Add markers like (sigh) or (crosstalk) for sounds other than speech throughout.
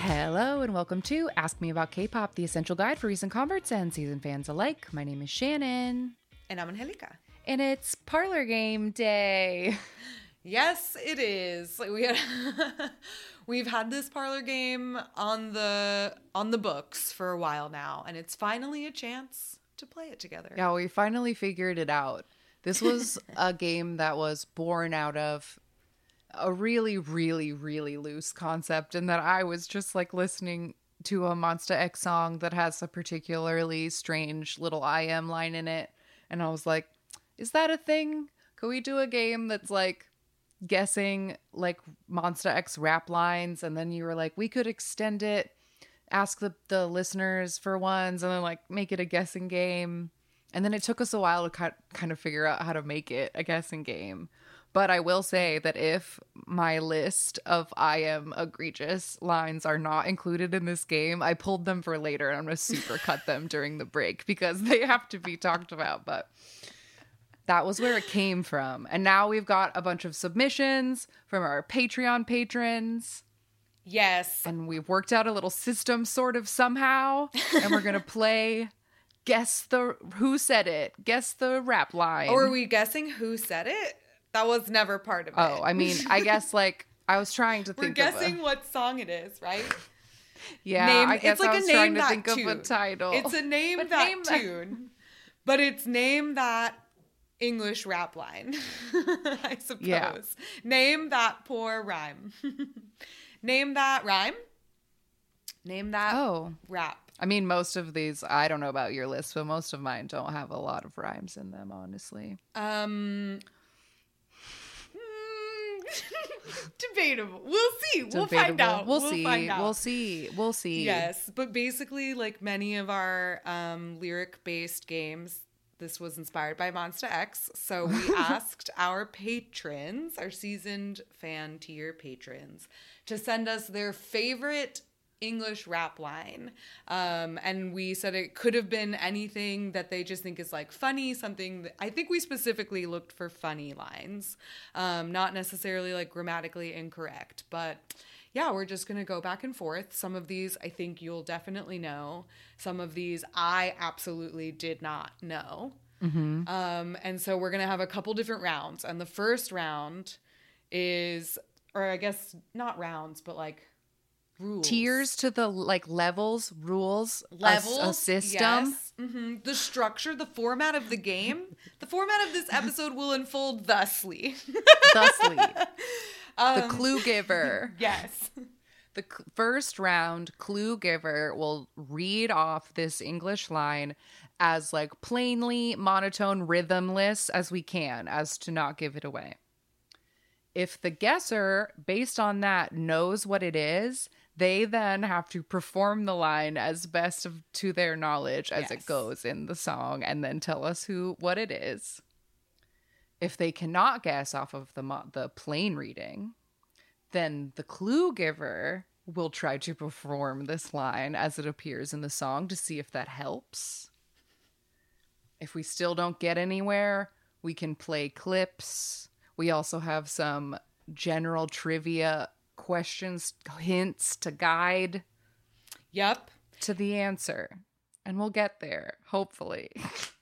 Hello and welcome to Ask Me About K-pop, the essential guide for recent converts and season fans alike. My name is Shannon, And I'm Angelica. and it's parlor game day. (laughs) Yes, it is. Like, We had (laughs) we've had this parlor game on the on the books for a while now, and it's finally a chance to play it together. Yeah, we finally figured it out. This was (laughs) a game that was born out of a really, really, really loose concept, and that I was just like listening to a Monsta X song that has a particularly strange little I.M line in it, and I was like, "Is that a thing? Could we do a game that's like guessing like Monsta X rap lines?" And then you were like, "We could extend it." ask the, the listeners for ones and then like make it a guessing game and then it took us a while to kind of figure out how to make it a guessing game but i will say that if my list of i am egregious lines are not included in this game i pulled them for later and i'm going to super cut them during the break because they have to be talked about but that was where it came from and now we've got a bunch of submissions from our patreon patrons Yes. and we've worked out a little system sort of somehow and we're gonna (laughs) play guess the who said it guess the rap line Or are we guessing who said it? That was never part of it. oh i mean i guess like i was trying to (laughs) think. Of. We're guessing a, what song it is, right? yeah name, i guess it's like i was a name trying to that think tune. of a title It's a name (laughs) But that name that- tune, but it's name that English rap line, (laughs) I suppose. Yeah. Name that poor rhyme. (laughs) name that rhyme. Name that oh rap. i mean most of these i don't know about your list but most of mine don't have a lot of rhymes in them honestly Um. mm, (laughs) Debatable. We'll see. We'll find Debatable. out. we'll, see find out. we'll see we'll see Yes, but basically, like many of our um, lyric-based games, this was inspired by Monsta X. So we (laughs) asked our patrons, our seasoned fan tier patrons, to send us their favorite English rap line. Um, and we said it could have been anything that they just think is like funny, something that I think we specifically looked for funny lines, um, not necessarily like grammatically incorrect, but yeah, we're just going to go back and forth. Some of these I think you'll definitely know. Some of these I absolutely did not know. Um, and so we're going to have a couple different rounds. And the first round is, or I guess not rounds, but like rules. tiers to the like levels rules Levels, a, system yes. Mhm. The structure, the format of the game, the format of this (laughs) episode will unfold thusly. thusly (laughs) Um, the clue giver (laughs) Yes. The c- first round clue giver will read off this English line as like plainly monotone, rhythmless as we can, as to not give it away. If the guesser, based on that, knows what it is, they then have to perform the line as best of to their knowledge as Yes. it goes in the song, and then tell us who what it is. If they cannot guess off of the mo- the plain reading, then the clue giver will try to perform this line as it appears in the song to see if that helps. If we still don't get anywhere, we can play clips. We also have some general trivia questions, hints to guide Yep. to the answer. And we'll get there, hopefully. (laughs)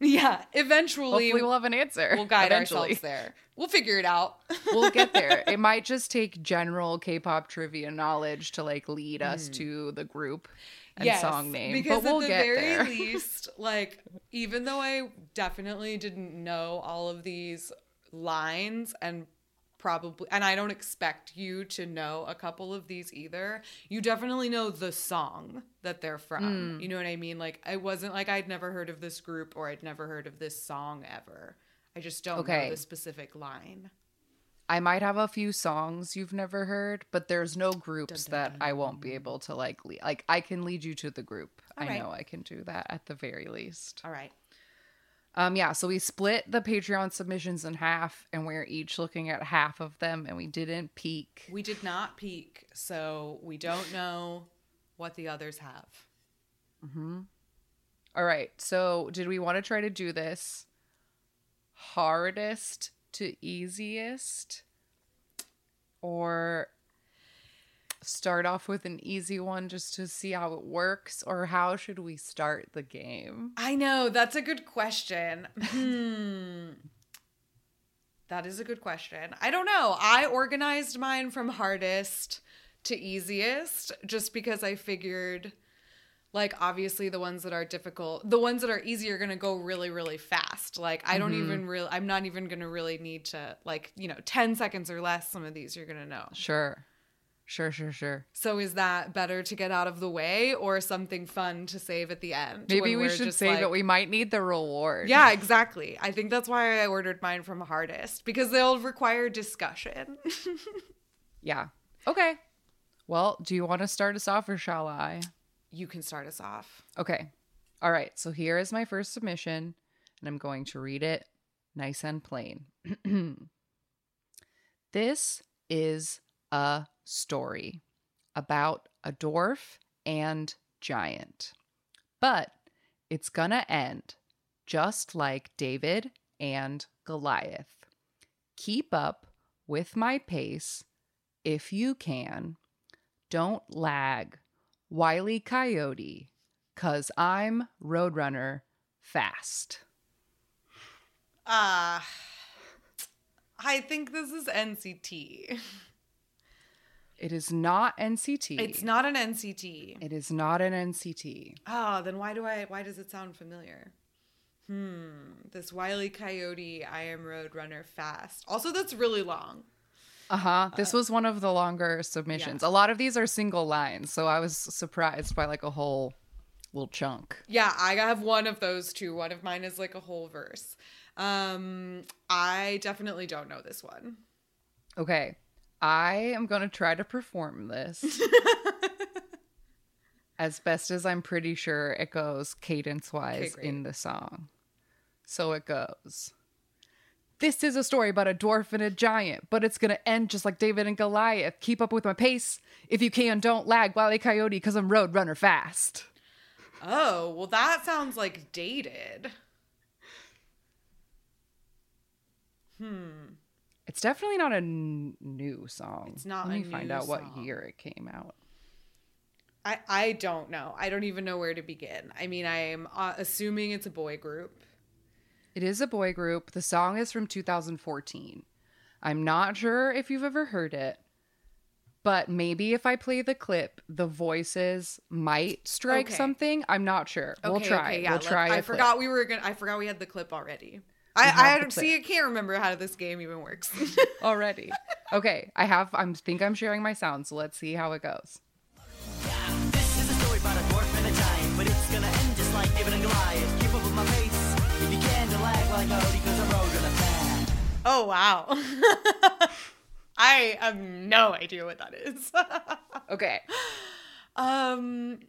Yeah. Eventually, Hopefully, we'll have an answer. we'll guide eventually. ourselves there. We'll figure it out. (laughs) we'll get there. (laughs) It might just take general K-pop trivia knowledge to like lead us mm. to the group and song name, Because but we'll at the very there. (laughs) least, like, even though I definitely didn't know all of these lines and probably and I don't expect you to know a couple of these either. You definitely know the song that they're from. Hmm. You know what I mean? Like I wasn't like I'd never heard of this group or I'd never heard of this song ever. I just don't Okay. know the specific line. I might have a few songs you've never heard, but there's no groups Dun, that dun, I won't be able to like. Le- like I can lead you to the group. I Alright. know I can do that at the very least. All right. Um, yeah, so we split the Patreon submissions in half, and we're each looking at half of them, and we didn't peek. We did not peek, so we don't know what the others have. Hmm. All right, so did we want to try to do this hardest to easiest, or start off with an easy one just to see how it works, or how should we start the game? I know, that's a good question. Hmm. That is a good question. I don't know. I organized mine from hardest to easiest just because I figured like obviously the ones that are difficult, the ones that are easy are going to go really really fast. Like I don't even really I'm not even going to really need to like, you know, 10 seconds or less some of these you're going to know. Sure, sure, sure, sure. So is that better to get out of the way or something fun to save at the end? Maybe we should save like- it. We might need the reward. Yeah, exactly. I think that's why I ordered mine from hardest because they'll require discussion. (laughs) Yeah. Okay. Well, do you want to start us off or shall I? you can start us off. Okay. All right. So here is my first submission, and I'm going to read it nice and plain. (clears throat) this is a story about a dwarf and giant, but it's gonna end just like David and Goliath. Keep up with my pace if you can. Don't lag, Wiley Coyote, cause I'm Roadrunner fast. Uh I think this is NCT. (laughs) It is not NCT. It's not an NCT. It is not an NCT. Oh, then why do I why does it sound familiar? Hmm. This Wiley Coyote, I am Roadrunner fast. Also, that's really long. Uh huh. This was one of the longer submissions. A lot of these are single lines, so I was surprised by like a whole little chunk. Yeah, I have one of those too. One of mine is like a whole verse. Um, I definitely don't know this one. Okay. I am going to try to perform this (laughs) as best as I'm pretty sure it goes cadence wise great. in the song. So it goes. This is a story about a dwarf and a giant, but it's going to end just like David and Goliath. Keep up with my pace. If you can, don't lag, Wily Coyote, because I'm Roadrunner fast. Oh, well, that sounds like dated. Hmm. It's definitely not a n- new song. It's not Let me find out what year it came out. I I don't know. I don't even know where to begin. I mean, I'm uh, assuming it's a boy group. It is a boy group. The song is from 2014. I'm not sure if you've ever heard it, but maybe if I play the clip, the voices might strike Okay. something. I'm not sure. we'll try. okay, yeah, we'll try. I a clip. forgot we were gonna. I forgot we had the clip already. I I don't see. I can't remember how this game even works. (laughs) already. Okay, I have. I'm think I'm sharing my sound, so let's see how it goes. This is a story about a dwarf and a giant, but it's gonna end just like David and Goliath. Keep up with my pace. If you can, to lag like a because I'm road gonna fast. oh wow. (laughs) I have no idea what that is. (laughs) Okay. um,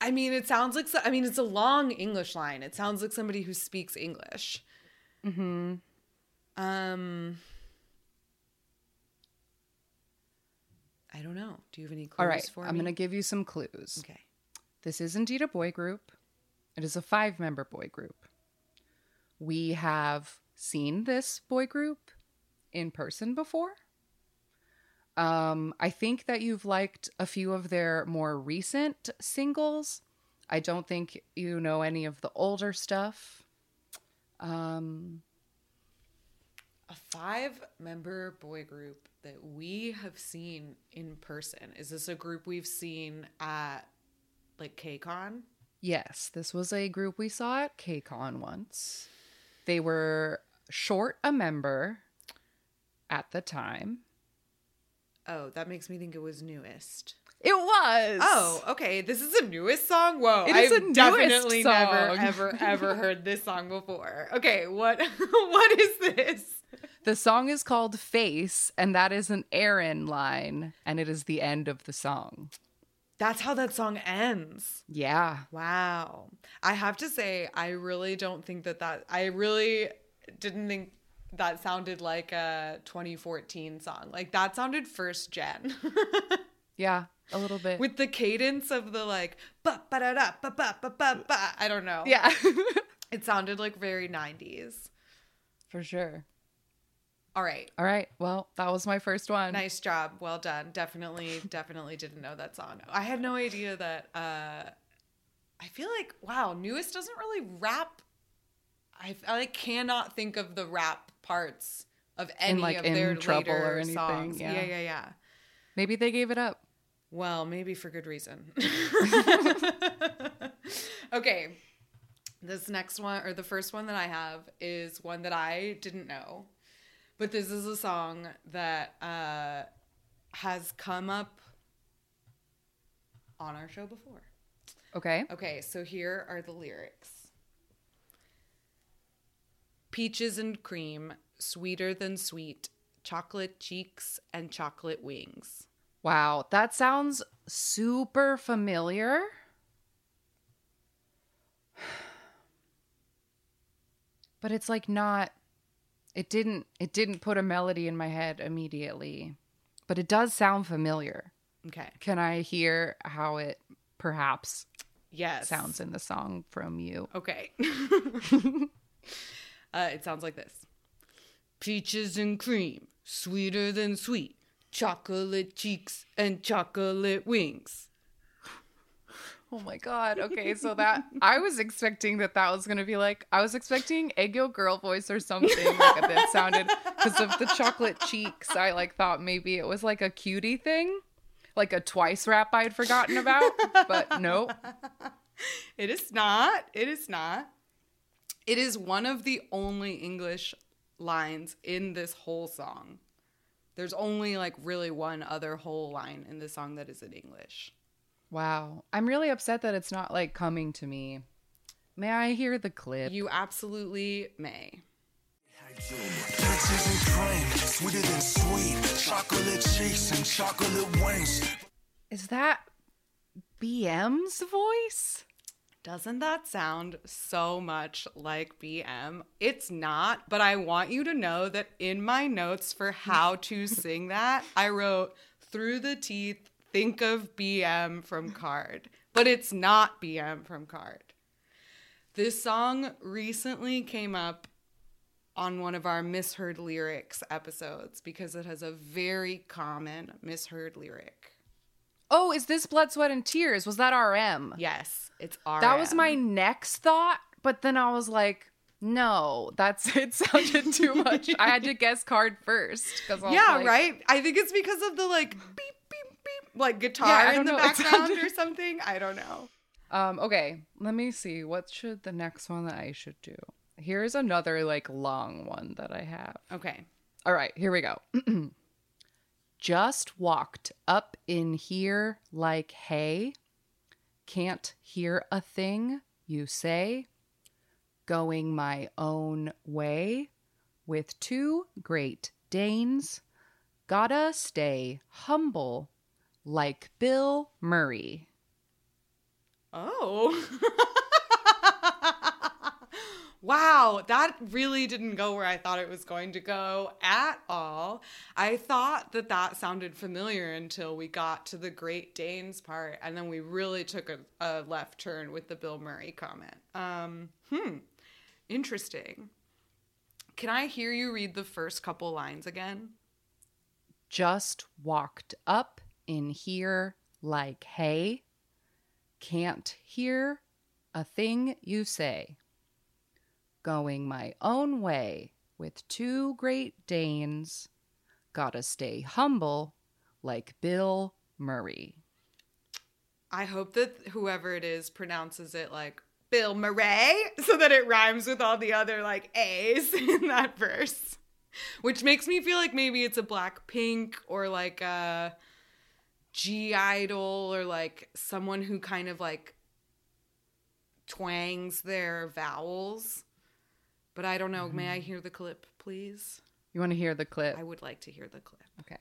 I mean, it sounds like. so- I mean, it's a long English line. It sounds like somebody who speaks English. Mm-hmm. Um, I don't know. Do you have any clues All right. for me? I'm gonna give you some clues. Okay. This is indeed a boy group. It is a five member boy group. We have seen this boy group in person before. Um, I think that you've liked a few of their more recent singles. I don't think you know any of the older stuff. Um, A five-member boy group that we have seen in person. Is this a group we've seen at like KCON? yes, this was a group we saw at KCON once. They were short a member at the time. Oh, that makes me think it was NU'EST. It was. Oh, okay. This is a NU'EST song. Whoa, It is I've a definitely never, ever, ever (laughs) heard this song before. Okay, what, (laughs) what is this? The song is called Face, and that is an Aron line, and it is the end of the song. That's how that song ends. Yeah. Wow. I have to say, I really don't think that that, I really didn't think that sounded like a 2014 song. Like that sounded first gen. (laughs) Yeah. A little bit. With the cadence of the like, ba ba da da ba ba ba ba ba. I don't know. yeah. (laughs) It sounded like very 90s. For sure. All right. All right. Well, that was my first one. Nice job. Well done. Definitely, definitely didn't know that song. I had no idea that. uh I feel like wow, NU'EST doesn't really rap. I, I like cannot think of the rap parts of any like, of In their Trouble later or anything, songs. yeah. yeah, yeah, yeah. Maybe they gave it up. Well, maybe for good reason. (laughs) (laughs) okay. This next one, or the first one that I have, is one that I didn't know. But this is a song that uh, has come up on our show before. Okay. Okay, so here are the lyrics Peaches and cream, sweeter than sweet, chocolate cheeks and chocolate wings. Wow. That sounds super familiar. (sighs) But it's like not it didn't it didn't put a melody in my head immediately. But it does sound familiar. Okay. Can I hear how it perhaps Yes. sounds in the song from you? Okay. (laughs) (laughs) uh, it sounds like this Peaches and cream, sweeter than sweet, chocolate cheeks and chocolate wings. Oh my god. Okay, so that I was expecting that that was gonna be like I was expecting egg yolk girl voice or something like that sounded because of the chocolate cheeks. I like thought maybe it was like a cutie thing, like a twice rap I'd forgotten about, but nope. It is not. It is not. It is one of the only English lines in this whole song. There's only like really one other whole line in the song that is in English. Wow, I'm really upset that it's not like coming to me. May I hear the clip? You absolutely may. Peaches and cream, sweeter than sweet, chocolate cheeks and chocolate wings. Is that BM's voice? Doesn't that sound so much like BM? It's not, but I want you to know that in my notes for how to (laughs) sing that, I wrote through the teeth, think of BM from KARD. But it's not BM from KARD. This song recently came up on one of our misheard lyrics episodes because it has a very common misheard lyric. Oh, is this Blood, Sweat, and Tears? Was that RM? Yes, it's R. That was my next thought, but then I was like, no, that's (laughs) it sounded too much. I had to (laughs) guess KARD first Yeah, right. I think it's because of the like beep beep beep like guitar Yeah, in the know. (laughs) Background sounded- or something. I don't know. Um, okay, let me see. What should the next one that I should do? Here's another like long one that I have. Okay. All right, here we go. (clears throat) Just walked up in here like hay. Can't hear a thing you say. Going my own way with two great Danes. Gotta stay humble like Bill Murray. Oh. (laughs) wow, that really didn't go where I thought it was going to go at all. I thought that that sounded familiar until we got to the Great Danes part, and then we really took a, a left turn with the Bill Murray comment. Um, hmm, interesting. Can I hear you read the first couple lines again? Just walked up in here like hay. Can't hear a thing you say. Going my own way with two great Danes. Gotta stay humble like Bill Murray. I hope that whoever it is pronounces it like Bill Murray (laughs) so that it rhymes with all the other like A's (laughs) in that verse. Which makes me feel like maybe it's a Black Pink or like a G Idol or like someone who kind of like twangs their vowels. But I don't know. May I mm-hmm. hear the clip, please? You want to hear the clip? I would like to hear the clip. Okay.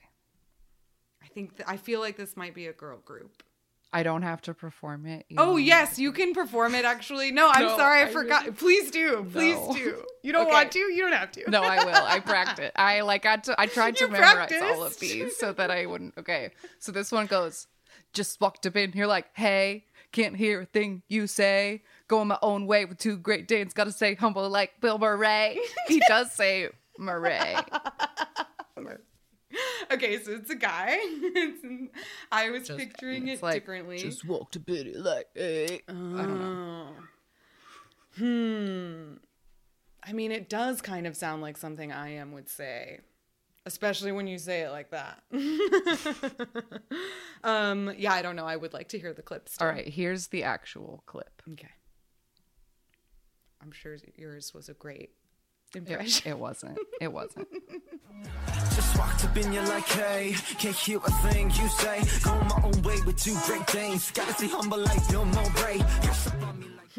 I think th- I feel like this might be a girl group. I don't have to perform it. Oh yes, you can perform it. Actually, no, I'm No, sorry, I, I forgot. really- Please do, please No. do. You don't Okay. want to? You don't have to. No, I will. I (laughs) practice. I like got to I tried to You memorize all of these so that I wouldn't okay. So this one goes, just walked up in here like, hey, can't hear a thing you say. Going my own way with two great Danes, gotta stay humble like Bill Murray. (laughs) he does say Murray. (laughs) Okay, so it's a guy. (laughs) I was picturing it like, differently. Just walked a bit like, hey. I don't know. Oh. Hmm. I mean, it does kind of sound like something I.M would say, especially when you say it like that. um. Yeah, I don't know. I would like to hear the clip. Still. All right, here's the actual clip. Okay. I'm sure yours was a great It, impression. it wasn't. It wasn't. (laughs) Just walked up in you like, hey, can't hear a thing you say. Going my own way with two great things. Gotta stay humble like Bill Murray. Press up on me like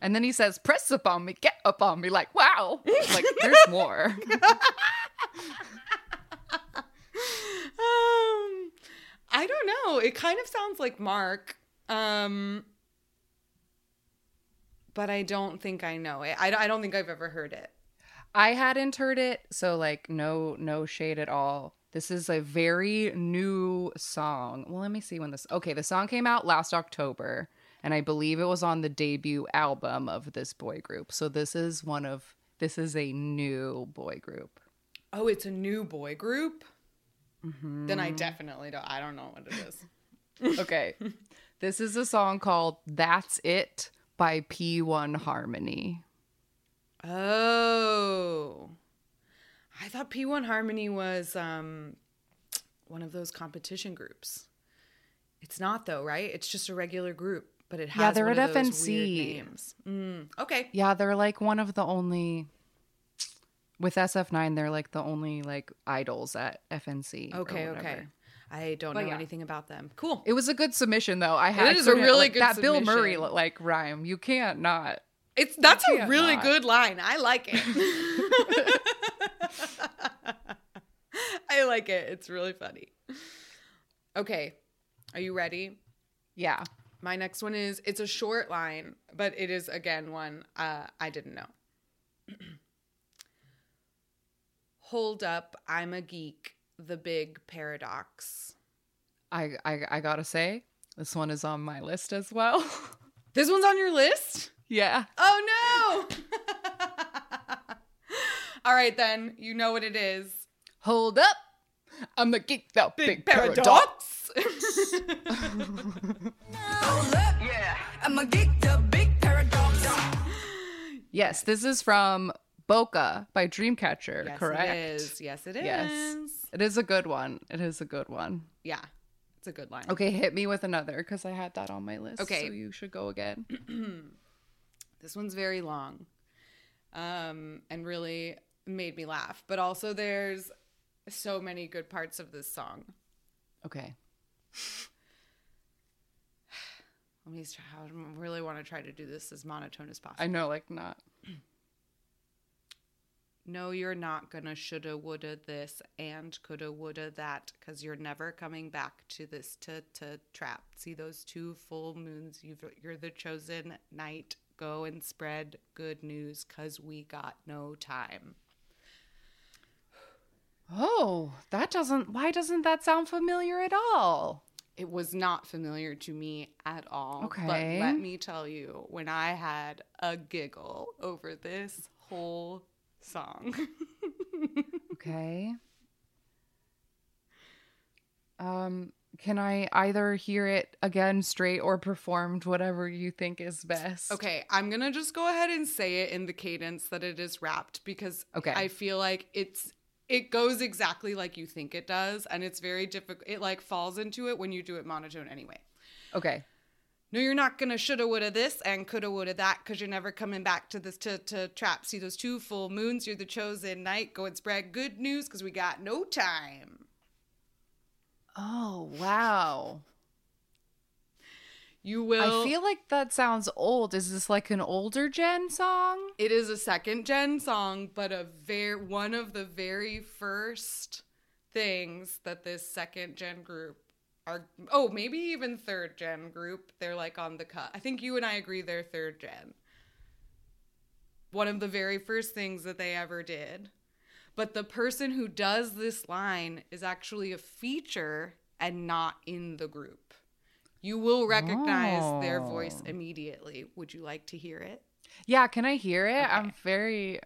And then he says, "Press up on me, get up on me." Like, wow, like there's more. (laughs) Um, I don't know. It kind of sounds like Mark. Um, but I don't think I know it. I, I don't think I've ever heard it. I hadn't heard it, so like no no shade at all. This is a very new song. Well, let me see when this. Okay, the song came out last October, and I believe it was on the debut album of this boy group. So this is one of this is a new boy group. Oh, it's a new boy group. Mm-hmm. Then I definitely don't. I don't know what it is. (laughs) Okay, (laughs) this is a song called "That's It" by P1 Harmony. Oh, I thought P1 Harmony was um one of those competition groups. It's not though, right? It's just a regular group, but it has Yeah, they're at FNC. Mm, okay. Yeah, they're like one of the only with SF9. They're like the only like idols at FNC. Okay, okay. I don't But know yeah. anything about them. Cool. It was a good submission though. I had It is a really like, good that Bill Murray like rhyme. You can't not. It's that's a really not. good line. I like it. (laughs) (laughs) I like it. It's really funny. Okay. Are you ready? Yeah. My next one is it's a short line, but it is again one uh, I didn't know. (clears throat) Hold up, I'm a geek. The big paradox. I I, I gotta say this one is on my list as well. (laughs) This one's on your list? yeah. Oh no! (laughs) All right, then. You know what it is. Hold up. I'm a geek though. Big, Big, paradox. (laughs) paradox. Yeah, I'm a geek, the big paradox. Yes, this is from Boca by Dreamcatcher. yes, correct. it is. Yes, it is. Yes. It is a good one. It is a good one. Yeah, it's a good line. Okay, hit me with another because I had that on my list. Okay. So you should go again. (clears throat) This one's very long, um, and really made me laugh. But also, there's so many good parts of this song. Okay. (sighs) Let me try. I really want to try to do this as monotone as possible. I know, like not. No, you're not gonna shoulda, woulda this and coulda, woulda that, cause you're never coming back to this to to trap. See those two full moons? You've, you're the chosen night. Go and spread good news, cause we got no time. Oh, that doesn't. Why doesn't that sound familiar at all? It was not familiar to me at all. Okay. But let me tell you, when I had a giggle over this whole song. (laughs) Okay. Um, can I either hear it again straight or performed, whatever you think is best? Okay, I'm gonna just go ahead and say it in the cadence that it is rapped because Okay. I feel like it's it goes exactly like you think it does, and it's very difficult. It like falls into it when you do it monotone anyway. Okay. No, you're not gonna shoulda woulda this and coulda woulda that because you're never coming back to this to to trap. See those two full moons. You're the chosen night. Go and spread good news because we got no time. Oh wow. You will. I feel like that sounds old. Is this like an older gen song? It is a second gen song, but a very one of the very first things that this second gen group our oh maybe even third gen group. They're like on the cut. I think you and I agree they're third gen. One of the very first things that they ever did. But the person who does this line is actually a feature and not in the group. You will recognize their voice Oh. immediately. Would you like to hear it? Yeah, can I hear it? I'm very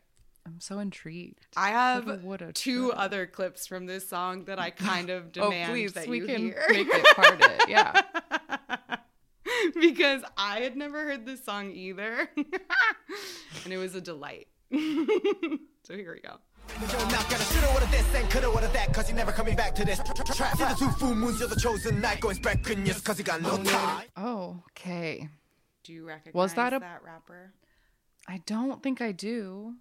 I'm so intrigued. I have Coulda, woulda, two shoulda. other clips from this song that I (laughs) oh, kind of Oh, demand please, that we you can hear. make it part of it. Yeah. (laughs) because I had never heard this song either. (laughs) and it was a delight. so here we go. But you're not gonna shoulda, woulda this and coulda, woulda that, cause you're never coming back to this trap. See the two full moons, you're the chosen night, going back in yes, cause you got no time. Oh, okay. Do you recognize Was that a- that rapper? I don't think I do.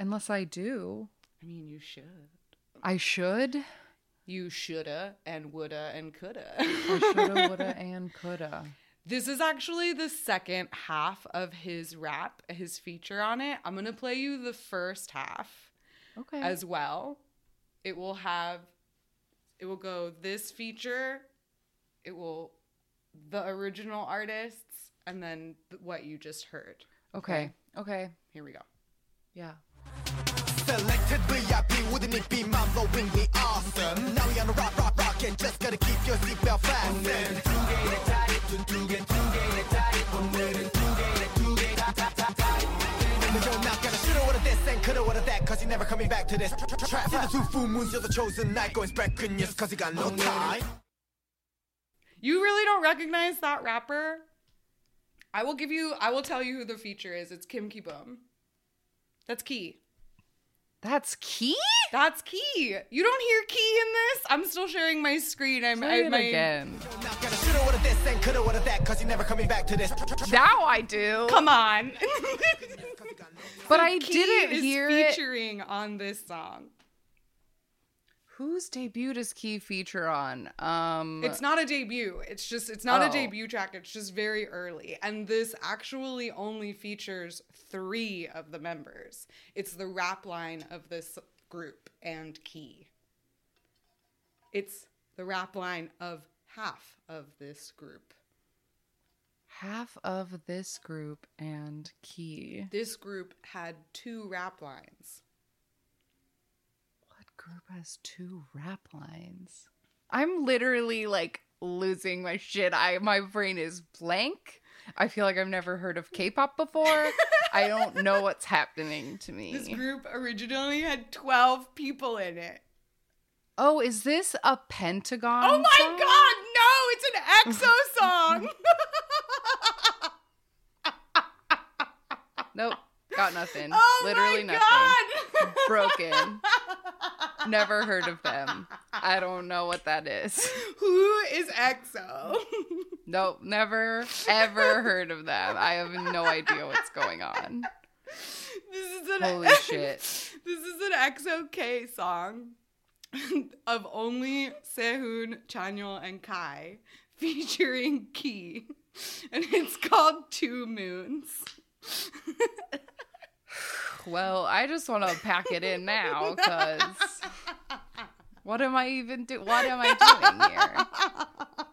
Unless I do. I mean, you should. I should. You shoulda and woulda and coulda. I shoulda, woulda, and coulda. This is actually the second half of his rap, his feature on it. I'm to play you the first half Okay. as well. It will have, it will go this feature, it will, the original artists, and then th- what you just heard. okay. Okay. Here we go. Yeah. Selected VIP, wouldn't it be mind-blowingly awesome? Now we on a rock, rock, rock, and just gotta keep your seatbelt fastened. That, cause you're never coming back to this trap. See the two full moons, you're the chosen night, going back in yes, cause you got no time. You really don't recognize that rapper? I will give you, I will tell you who the feature is. It's Kim Kibum. That's Key. That's key? That's Key. You don't hear Key in this? I'm still sharing my screen. I'm Play I, it my, again. You're not gonna shoulda, woulda this and coulda, woulda that, cause you're never coming back to this trap. Now I do. Come on. but I Key didn't is hear it. featuring on this song. Whose debut does Key feature on? Um It's not a debut. It's just it's not Oh. a debut track. It's just very early. And this actually only features 3 of the members. It's the rap line of this group and Key. It's the rap line of half of this group. half of this group and Key. This group had two rap lines. Group has two rap lines? I'm literally like losing my shit. I my brain is blank. I feel like I've never heard of K-pop before. I don't know (laughs) what's happening to me. This group originally had 12 people in it. Oh, is this a Pentagon? Oh my song? god, no, it's an EXO (laughs) song. Nope, got nothing. oh Literally my nothing. god. Broken. Never heard of them. I don't know what that is. (laughs) Who is EXO? (laughs) Nope, never ever heard of them. I have no idea what's going on. This is an Holy shit. (laughs) This is an EXO K song of only Sehun, Chanyeol, and Kai featuring Key, and it's called Two Moons. Well, I just want to pack it in now because what am I even doing? What am I doing here? (laughs)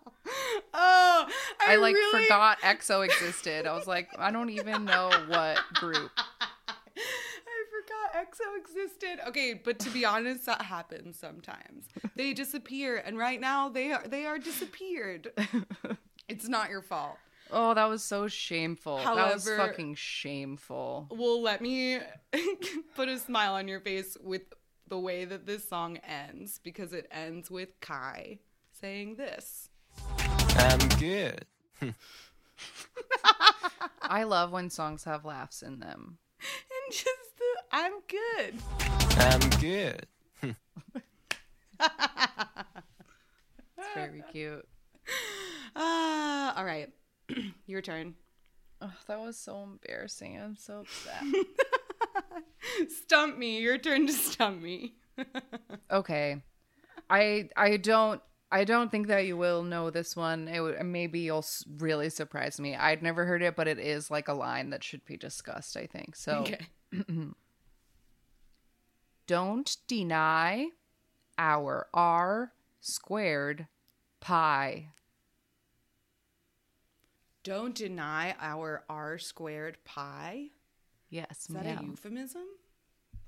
Oh, I, I, like really- forgot EXO existed. I was like, I don't even know what group. (laughs) I forgot EXO existed. Okay, but to be honest, that happens sometimes. They disappear, and right now they are they are disappeared. (laughs) It's not your fault. Oh, that was so shameful. that was fucking shameful. Well, let me put a smile on your face with the way that this song ends because it ends with Kai saying this. I'm good. I love when songs have laughs in them. (laughs) And just the I'm good. I'm good. (laughs) It's very cute. Ah, (laughs) all right. (clears throat) Your turn. Oh, that was so embarrassing. I'm so upset. Stump me. Your turn to stump me. okay, I I don't I don't think that you will know this one. It would, maybe you'll s- really surprise me. I'd never heard it, but it is like a line that should be discussed. I think so. Okay. (clears throat) Don't deny our r squared pi. Don't deny our r squared pi. Yes, Is that a euphemism?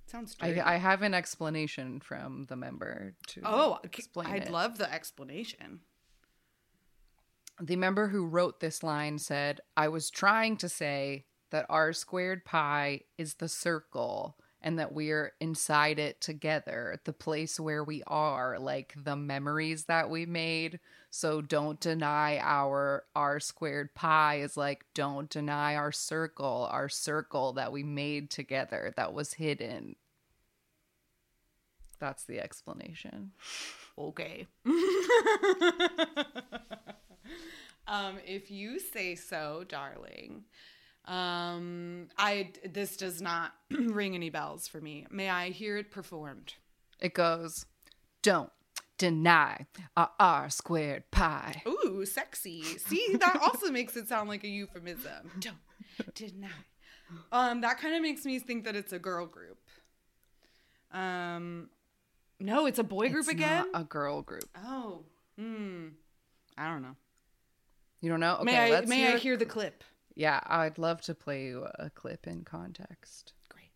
Sounds I. I have an explanation from the member to oh, explain I'd it. love the explanation. the member who wrote this line said, I was trying to say that r squared pi is the circle and that we're inside it together, the place where we are, like the memories that we made. So don't deny our r squared pi is like, don't deny our circle, our circle that we made together that was hidden. That's the explanation. Okay. (laughs) um, if you say so, darling. Um, I this does not (clears throat) ring any bells for me. May I hear it performed? It goes, don't deny our r squared pi. Ooh, sexy. See, that (laughs) also makes it sound like a euphemism. Don't deny. Um, that kind of makes me think that it's a girl group. Um, no, it's a boy group It's again. not a girl group. oh, hmm. I don't know. You don't know? Okay, may I let's may I hear the clip? Yeah, I'd love to play you a clip in context. Great.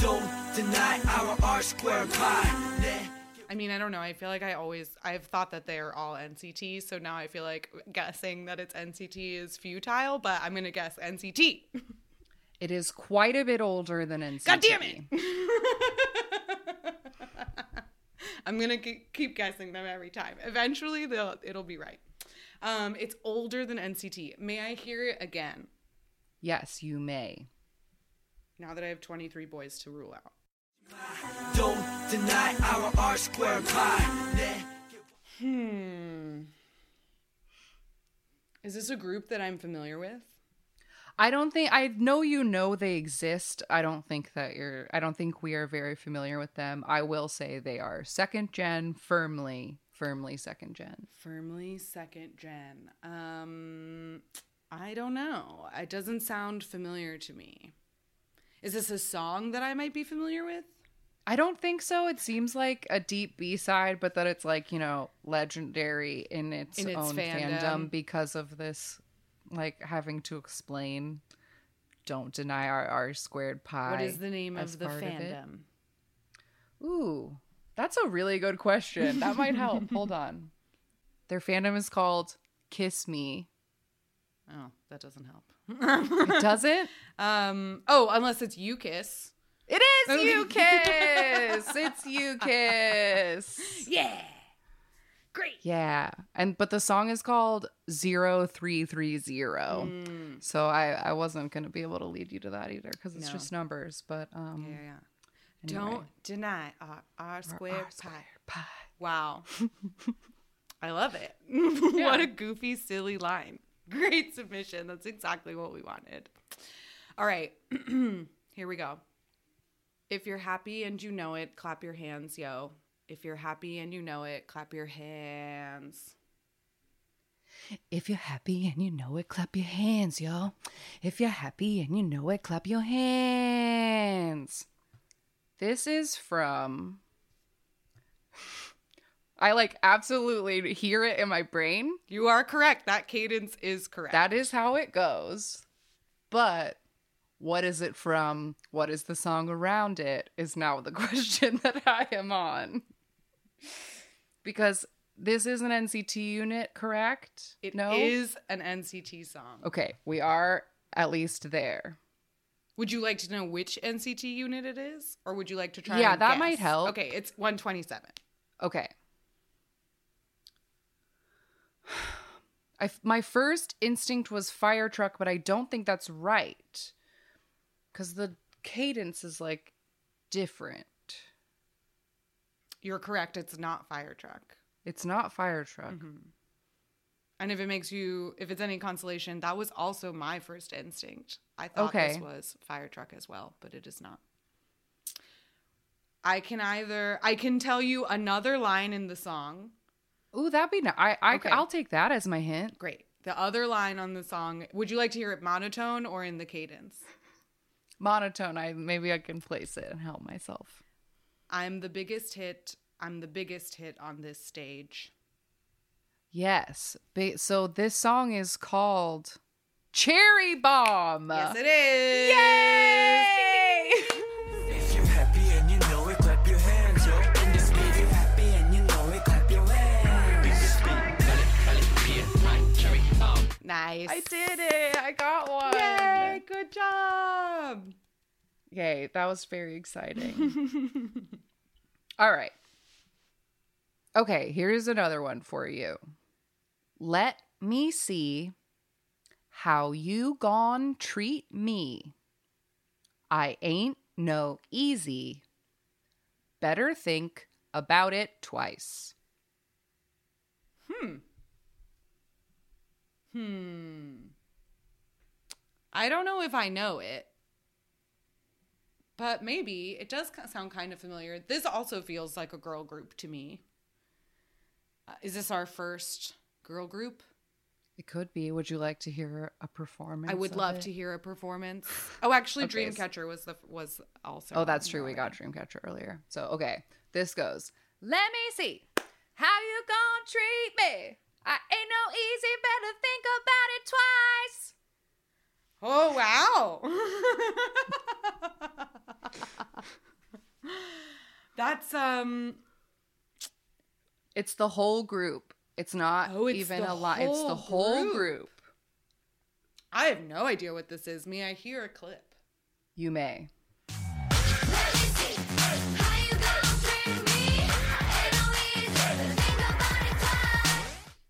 Don't deny our R square pi. I mean, I don't know. I feel like I always I've thought that they are all NCT, so now I feel like guessing that it's NCT is futile, but I'm gonna guess NCT. It is quite a bit older than NCT. God damn it! (laughs) I'm gonna keep guessing them every time. Eventually, they'll it'll be right. Um, it's older than NCT. May I hear it again? Yes, you may. Now that I have 23 boys to rule out. Don't deny our R square pi. Hmm. Is this a group that I'm familiar with? I don't think I know you know they exist. I don't think that you're I don't think we are very familiar with them. I will say they are second gen firmly firmly second gen. Firmly second gen. Um, I don't know. It doesn't sound familiar to me. Is this a song that I might be familiar with? I don't think so. It seems like a deep B side, but that it's like, you know, legendary in its, In its own fandom. fandom because of this, like having to explain don't deny our R squared pi. what is the name of the part of fandom? Ooh, that's a really good question. That might help. (laughs) Hold on. Their fandom is called Kiss Me. Oh, that doesn't help. It doesn't? (laughs) um. Oh, unless it's U-KISS. It is (laughs) U-KISS. It's U-KISS. Yeah. Great. Yeah. And but the song is called 0330. Mm. So I I wasn't going to be able to lead you to that either cuz it's No. just numbers, but um Yeah, yeah. Anyway. Don't deny R, R Our squared R pi. squared pi. Wow. (laughs) I love it. (laughs) what a goofy, silly line. Great submission. That's exactly what we wanted. All right. (clears throat) Here we go. If you're happy and you know it, clap your hands, yo. If you're happy and you know it, clap your hands. If you're happy and you know it, clap your hands, y'all. If you're happy and you know it, clap your hands. This is from. I like absolutely hear it in my brain. You are correct. That cadence is correct. That is how it goes. But what is it from? What is the song around it? Is now the (laughs) question that I am on. Because this is an NCT unit, correct? It no. is an NCT song. Okay, we are at least there. Would you like to know which NCT unit it is? Or would you like to try Yeah, that guess? might help. Okay, it's 127. Okay. (sighs) I f- my first instinct was fire truck, but I don't think that's right. Cuz the cadence is like different. You're correct. It's not Fire Truck. It's not fire truck. Mm-hmm. And if it makes you, if it's any consolation, that was also my first instinct. I thought Okay. this was fire truck as well, but it is not. I can either, I can tell you another line in the song. Ooh, that'd be nice. I, I Okay. I'll take that as my hint. Great. The other line on the song, would you like to hear it monotone or in the cadence? Monotone. I maybe I can place it and help myself. I'm the biggest hit. I'm the biggest hit on this stage. Yes. So this song is called Cherry Bomb. Yes, it is. Yay! If you're happy and you know it, clap your hands, yo. In this beat, you're happy and you know it, clap your hands. Nice. I did it. I got one. Yay! Good job. Yay, that was very exciting. (laughs) All right. Okay, here's another one for you. Let me see how you gon' treat me. I ain't no easy. Better think about it twice. Hmm. Hmm. I don't know if I know it, but maybe it does sound kind of familiar. This also feels like a girl group to me. Uh, is this our first girl group? It could be. Would you like to hear a performance? I would love it? to hear a performance. Oh, actually, Okay, Dreamcatcher was the was also. Oh, that's true. We got Dreamcatcher earlier. So, okay. This goes. Let me see how you gonna treat me. I ain't no easy, better think about it twice. Oh wow. (laughs) That's um It's the whole group. It's not Oh, it's even a lot. It's the whole group. group. I have no idea what this is. May I hear a clip? You may.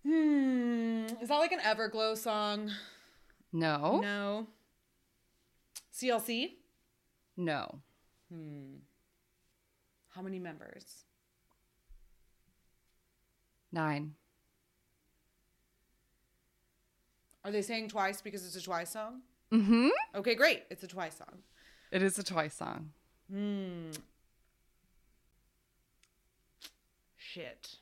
Hmm. Is that like an Everglow song? No. No. CLC? No. Hmm. How many members? Nine. Are they saying twice because it's a twice song? Mm-hmm. Okay, great. It's a twice song. It is a twice song. Hmm. Shit.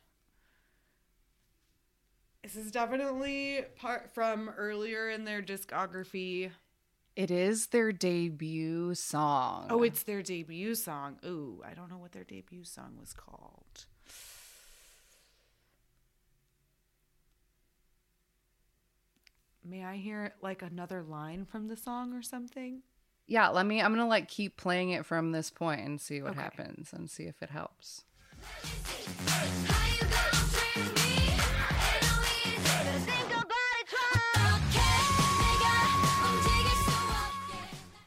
This is definitely part from earlier in their discography. It is their debut song. Oh, it's their debut song. Ooh, I don't know what their debut song was called. May I hear like another line from the song or something? yeah. Let me. I'm gonna like keep playing it from this point and see what Okay. happens and see if it helps.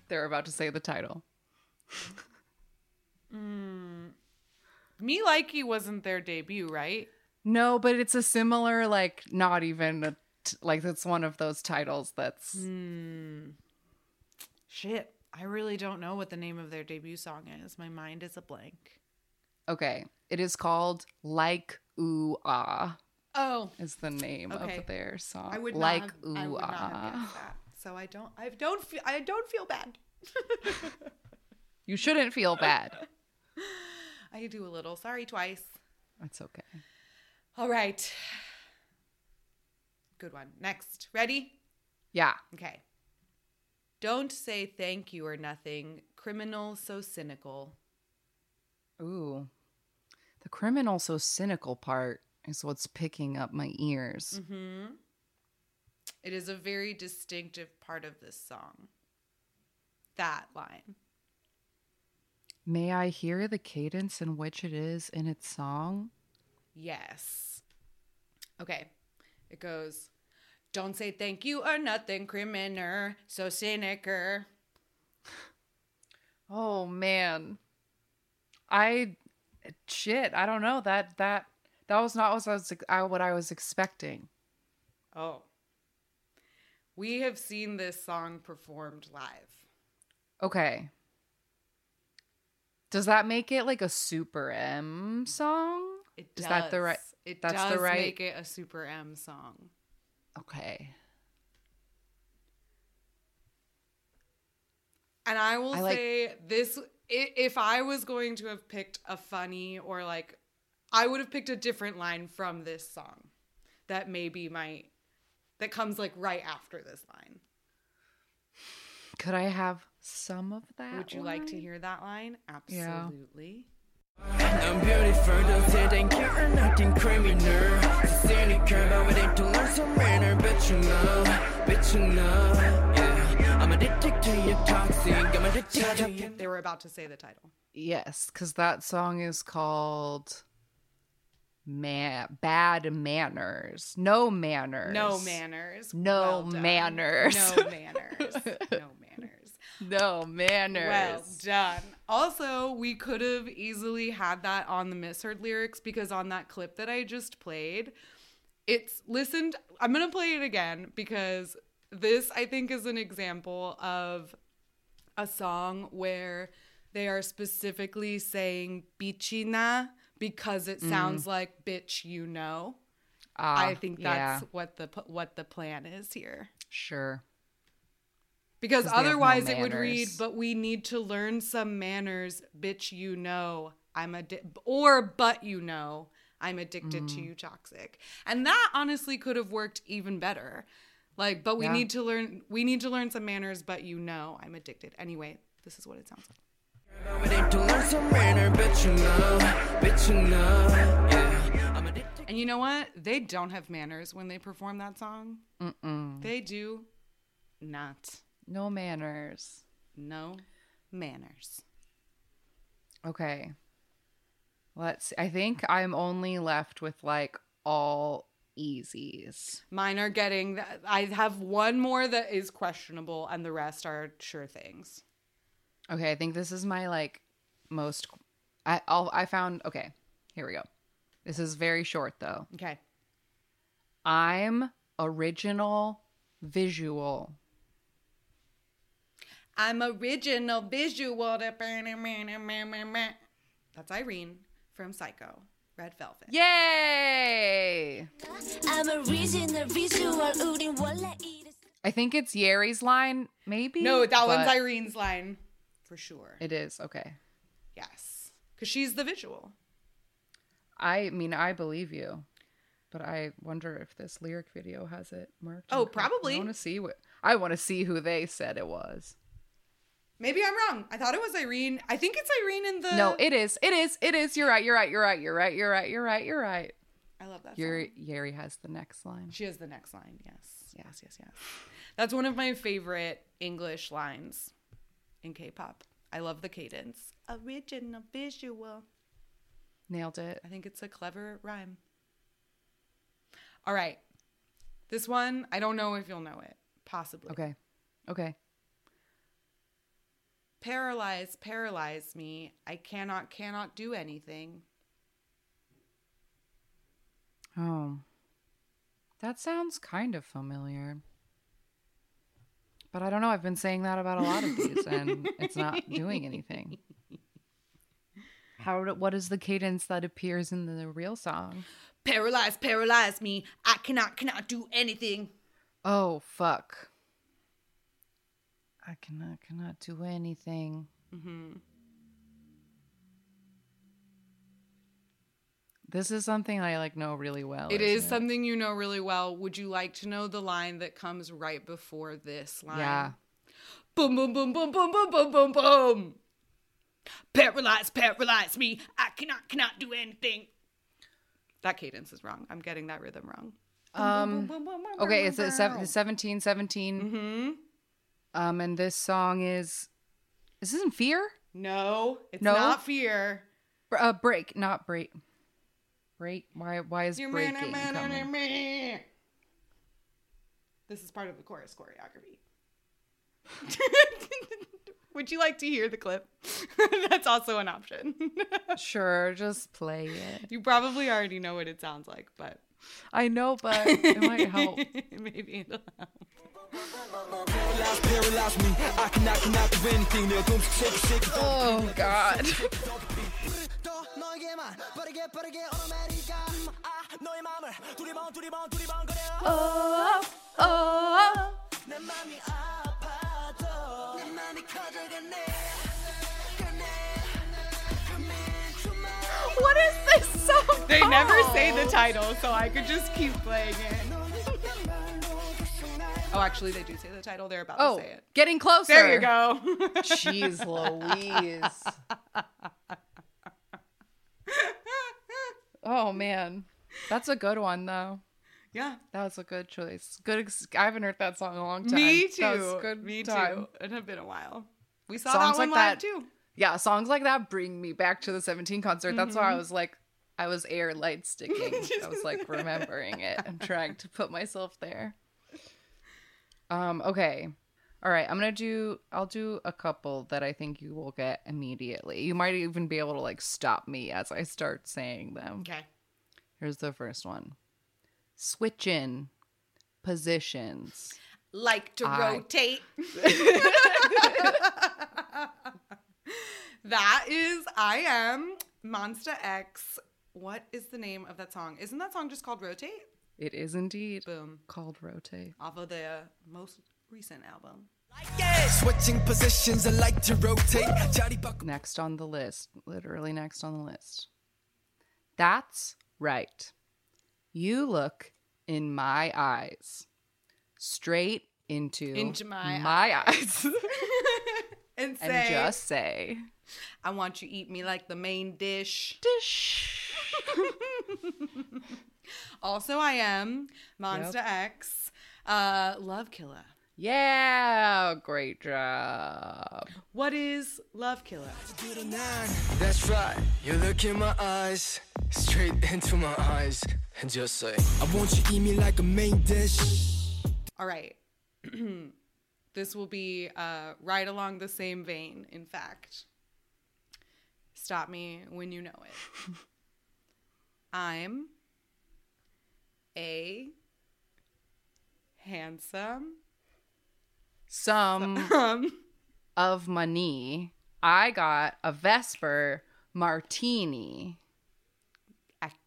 They're about to say the title. (laughs) mm. Me Likey wasn't their debut, right? No, but it's a similar, like, not even a, like, it's one of those titles that's. Shit. I really don't know what the name of their debut song is. My mind is a blank. Okay. It is called Like Ooh Ah, Oh, is the name Okay. of their song. I would not like have, Ooh I would Ah. that. So I don't I don't feel I don't feel bad. (laughs) You shouldn't feel bad. (laughs) I do a little. Sorry twice. That's okay. All right. Good one. Next. Ready? Yeah. Okay. Don't say thank you or nothing. Criminal so cynical. Ooh. The criminal so cynical part is what's picking up my ears. Mm-hmm. It is a very distinctive part of this song. That line. May I hear the cadence in which it is in its song? Yes. Okay. It goes, Don't say thank you or nothing, criminal, so cynical. Oh man. I shit, I don't know. That that that was not what I was I, what I was expecting. Oh. We have seen this song performed live. Okay. Does that make it like a super M song? It Is that the right- does. It that's the does right- make it a Super M song. Okay. And I will I like- say this if I was going to have picked a funny or like I would have picked a different line from this song that maybe might that comes like right after this line. Could I have some of that? Would you like to hear that line? Absolutely. I'm beautiful, don't say thank you. Or nothing criminal. Cynical, I'm waiting to learn some manner. But you know, but you know Yeah, I'm addicted to your toxic I'm addicted to you They were about to say the title. Yes, because that song is called man bad manners. No manners. No manners. No well manners. No manners. (laughs) No manners. No manners. Well done. Also, we could have easily had that on the misheard lyrics because on that clip that I just played, it's listened. I'm going to play it again because this, I think, is an example of a song where they are specifically saying bichina because it sounds like bitch you know. Ah, I think yeah, that's what the what the plan is here. sure. Because have no otherwise it would read, but we need to learn some manners, bitch, you know. I'm a or but you know, I'm addicted Mm. to you toxic. And that honestly could have worked even better. Like, but we Yeah. need to learn we need to learn some manners, but you know, I'm addicted. Anyway, this is what it sounds like. we need to learn some manner bet you know bet you know yeah I'm addicted And you know what? They don't have manners when they perform that song. Mm-mm. They do not. No Manners. No manners. Okay. Let's. I think I'm only left with like all easies. Mine are getting. I have one more that is questionable, and the rest are sure things. Okay, I think this is my like most. I I'll, I found. Okay, here we go. This is very short though. Okay. I'm original visual. I'm original visual. That's Irene from Psycho. Red Velvet. Yay! I think it's Yeri's line, maybe? No, that one's Irene's line for sure. It is. Okay. Yes. Because she's the visual. I mean, I believe you, but I wonder if this lyric video has it marked. Oh, probably. I want to see what I want to see who they said it was. Maybe I'm wrong. I thought it was Irene. I think it's Irene in the. No, it is. It is. It is. You're right. You're right. You're right. You're right. You're right. You're right. You're right. I love that. Yeri, song. Yeri has the next line. She has the next line. Yes. Yes. Yes. Yes. That's one of my favorite English lines in K-pop. I love the cadence. Original visual. Nailed it. I think it's a clever rhyme. All right. This one, I don't know if you'll know it. Possibly. Okay. Okay. Paralyze, paralyze me. I cannot, cannot do anything. Oh. That sounds kind of familiar. But I don't know. I've been saying that about a lot of these, and it's not doing anything. How? What is the cadence that appears in the real song? Paralyze, paralyze me. I cannot, cannot do anything. Oh fuck! I cannot cannot do anything. This is something I like know really well. It is isn't something you know really well. Would you like to know the line that comes right before this line? Yeah. Boom, boom, boom, boom, boom, boom, boom, boom, boom. Paralyze, paralyze me. I cannot, cannot do anything. That cadence is wrong. I'm getting that rhythm wrong. Um. Okay, it's a sev- seventeen seventeen. Mm-hmm. Um, and this song is. This Is this in Fear? No, it's No? not fear. Br- Uh, break, not break. Break. Why? Why is breaking coming? This is part of the chorus choreography. (laughs) Would you like to hear the clip? (laughs) That's also an option. (laughs) Sure, just play it. you probably already know what it sounds like, but I know, but it might help. maybe it'll help. Oh, God. oh, oh, What is this song? They never say the title, so I could just keep playing it. Oh, actually, they do say the title. They're about Oh, to say it. getting closer. There you go. (laughs) Jeez Louise. (laughs) Oh man, that's a good one though. Yeah. That was a good choice. Good. Ex- I haven't heard that song in a long time. Me That was too. good Me time. too. It had been a while. We saw Songs that one like live that- too. Yeah, songs like that bring me back to the 17 concert. That's Mm-hmm. why I was like, I was air light sticking. (laughs) I was like remembering it and trying to put myself there. Um. Okay. All right. I'm gonna do. I'll do a couple that I think you will get immediately. You might even be able to like stop me as I start saying them. Okay. Here's the first one. Switch in positions. Like to I- rotate. (laughs) that is I am Monster X. What is the name of that song? Isn't that song just called Rotate? It is indeed. Boom. Called Rotate. Off of their most recent album. Switching positions, I like to rotate. Next on the list, literally next on the list. That's right. You look in my eyes, straight into, into my, my eyes, eyes. (laughs) (laughs) and, say, and just say, "I want you to eat me like the main dish." Dish. (laughs) Also, I am Monster X. Uh, Love Killer. yeah, great job. What is Love Killer? That's right. You look in my eyes, straight into my eyes, and just say, I want you to eat me like a main dish. All right. (clears throat) this will be uh, right along the same vein, in fact. Stop me when you know it. (laughs) I'm a handsome Some um, of money. I got a Vesper martini.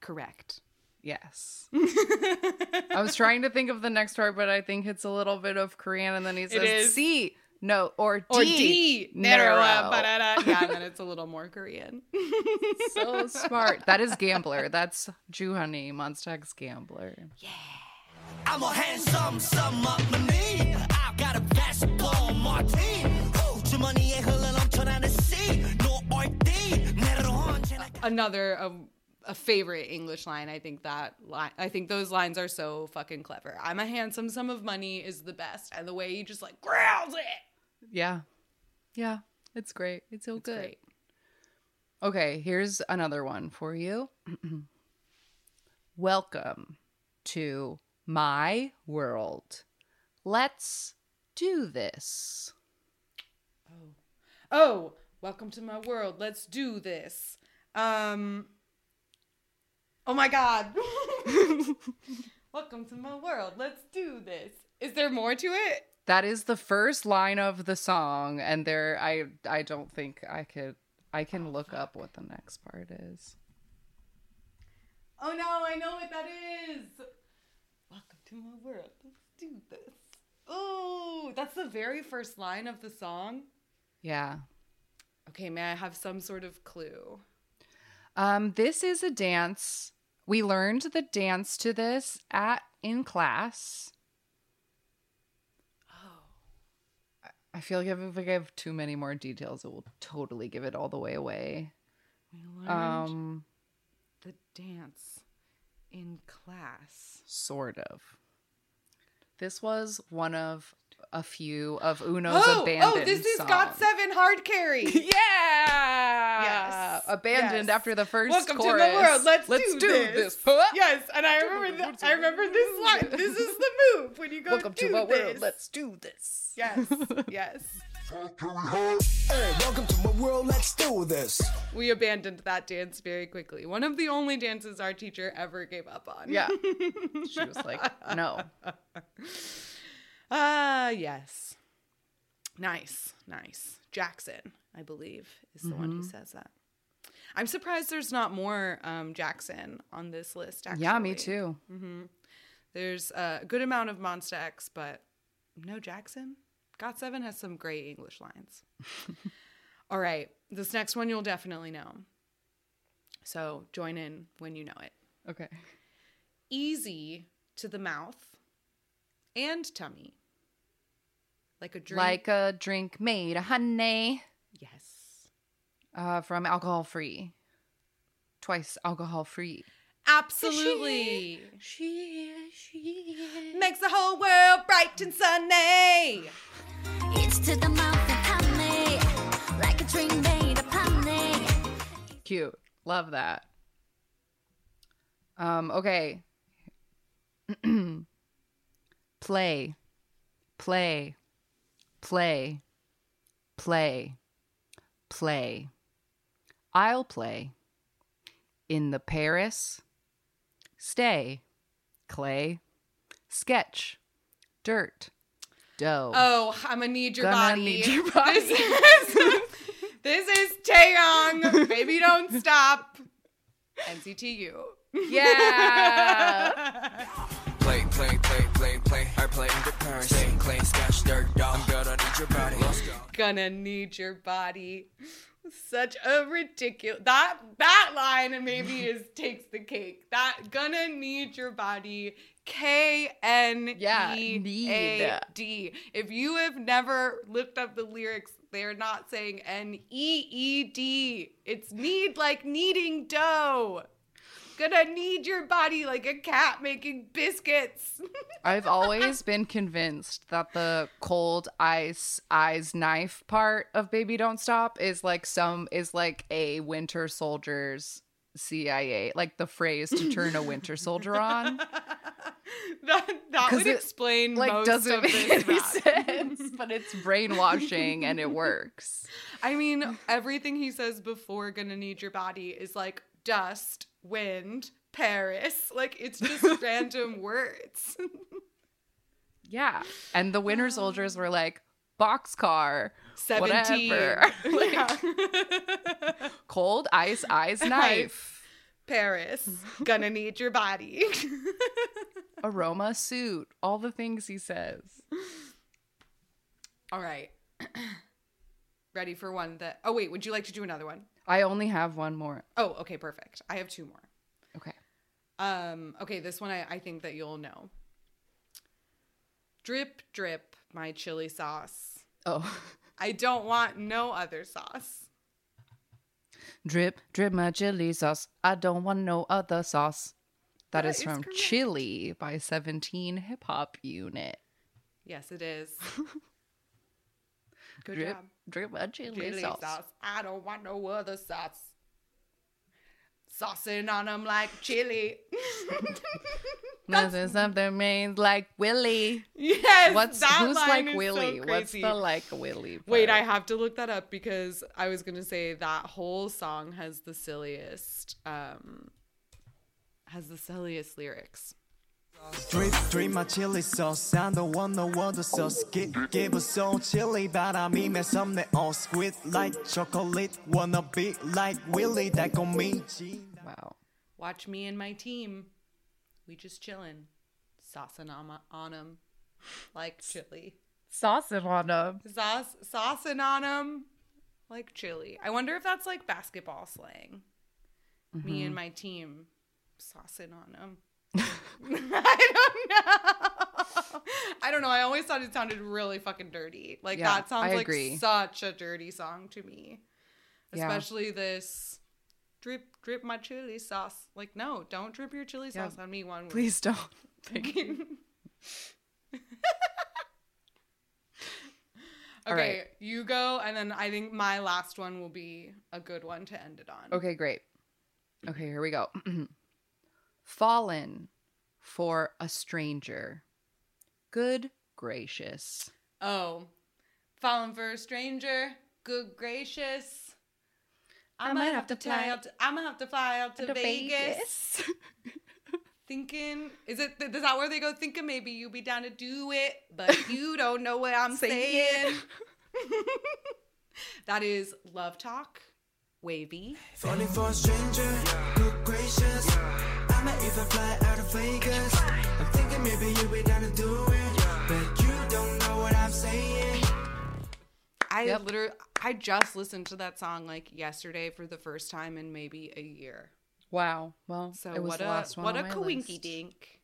correct. Yes. I was trying to think of the next part, but I think it's a little bit of Korean, and then he says is. No, or D. Or D. Uh, Narrow. (laughs) Yeah, and then it's a little more Korean. (laughs) so smart. That is Gambler. That's Juhani, Monsta X Gambler. Yeah. I'm a handsome sum up my. I've got a basketball martini. Another of a favorite English line. I think that line, I think those lines are so fucking clever. I'm a handsome sum of money is the best, and the way he just like growls it yeah. Yeah. It's great. It's so good. Great. Okay, here's another one for you. (clears throat) Welcome to my world. Let's do this. Oh, welcome to my world. Let's do this. Um. Oh my god. (laughs) (laughs) welcome to my world. Let's do this. Is there more to it? That is the first line of the song, and there I I don't think I could I can look up what the next part is. Oh no, I know what that is. Welcome to my world. Let's do this. Oh, that's the very first line of the song. Yeah. Okay, may I have some sort of clue? Um this is a dance. We learned the dance to this at in class. I feel like if I give too many more details, it will totally give it all the way away. we learned Um, the dance in class. sort of. This was one of a few of Uno's Oh, abandoned oh, this is Got. Seven Hard Carry. (laughs) Yeah. Yes. Abandoned Yes. after the first Welcome chorus. to my world. Let's, Let's do, do this. this. Yes, and I remember th- I remember this line. This is the move when you go Welcome do to my this. world. Let's do this. Yes, (laughs) yes. Hey, welcome to my world, let's do this. We abandoned that dance very quickly. One of the only dances our teacher ever gave up on. Yeah. (laughs) she was like, no. Ah, yes. Nice, nice. Jackson, I believe, is the one who Mm-hmm. says that. I'm surprised there's not more um, Jackson on this list. Actually, Yeah, me too. Mm-hmm. There's a good amount of Monsta X, but no Jackson. GOT7 has some great English lines. (laughs) All right, this next one you'll definitely know. So join in when you know it. Okay. Easy to the mouth and tummy. Like a drink. Like a drink made of honey yes. uh, from alcohol free. Twice alcohol free. Absolutely. She is, she is. Makes the whole world bright and sunny. It's to the mouth of honey, like a drink made of honey. Cute. Love that. Um, okay. (clears throat) play. Play. Play. Play. Play. I'll play. In the Paris. Stay. Clay. Sketch. Dirt. Dough. Oh, I'm gonna need your Gonna body. need your (laughs) body. This is, this is Taeyong. Baby, don't stop. NCT U. Yeah. (laughs) Play, play, play, play, play. I play in the Paris. Stay, clay, sketch, dirt, dog. I'm gonna need your body. Let's go. gonna need your body. Such a ridiculous that that line maybe (laughs) is takes the cake. That gonna need your body. K N Yeah, E need. A D. If you have never looked up the lyrics, they're not saying N E E D. It's need like kneading dough. Gonna need your body like a cat making biscuits. (laughs) I've always been convinced that the cold ice eyes knife part of Baby Don't Stop is like some is like a winter soldier's CIA, like the phrase to turn a winter soldier on. (laughs) that that would it, explain Like most doesn't of make any (laughs) sense, but it's brainwashing and it works. I mean, everything he says before gonna need your body is like dust, wind, Paris. Like it's just (laughs) random words. Yeah, and the winter um, soldiers were like boxcar, 17. whatever, (laughs) (laughs) like, Yeah. cold ice eyes knife, Paris, gonna need your body. aroma suit, all the things he says. All right. (clears throat) Ready for one that Oh wait, would you like to do another one? I only have one more. Oh, okay, perfect. I have two more. Okay. Um, okay, this one I, I think that you'll know. Drip, drip, my chili sauce. Oh. (laughs) I don't want no other sauce. Drip, drip my chili sauce. I don't want no other sauce. That That is is from correct. Chili by 17 Hip Hop Unit. Yes, it is. (laughs) Good drip, job. Drip my chili, Chili sauce. sauce. I don't want no other sauce. Saucing on them like chili. (laughs) Is something means like Willie. yes, What's that who's like is so Willie? What's the like Willie? Wait, I have to look that up because I was gonna say that whole song has the silliest, um, has the silliest lyrics. Drip, drip my chili sauce. I don't want no other sauce. Give, give us so chili 바람이 매섭네. All squid like chocolate. Wanna be like Willie. 달콤이지. Wow. Watch me and my team. We just chillin', saucing on, my, on 'em like chili. Saucing on them. Sauce, saucing on 'em like chili. I wonder if that's like basketball slang. Me and my team saucing on 'em. (laughs) I don't know. I don't know. I always thought it sounded really fucking dirty. Like Yeah, that sounds I like agree. such a dirty song to me. Yeah. Especially this drip drip my chili sauce. Like no, don't drip your chili Yeah. sauce on me one Please don't. (laughs) (laughs) okay, right. you go and then I think my last one will be a good one to end it on. Okay, great. Okay, here we go. (clears throat) Fallen for a stranger. Good gracious. Oh, fallen for a stranger. Good gracious. I, I might might have, have to to fly fly out. To, I'm gonna have to fly out to, To Vegas. (laughs) Thinking, is it? Is that where they go? Thinking maybe you be down to do it, but (laughs) you don't know what I'm Say saying. (laughs) that is love talk, WayV. Falling for a stranger, good gracious. I might even fly out of Vegas. I'm thinking maybe you be down to do it, but you don't know what I'm saying. I Yep. literally, I just listened to that song like yesterday for the first time in maybe a year. Wow. Well, So it was what the a last one what a on my coinky dink.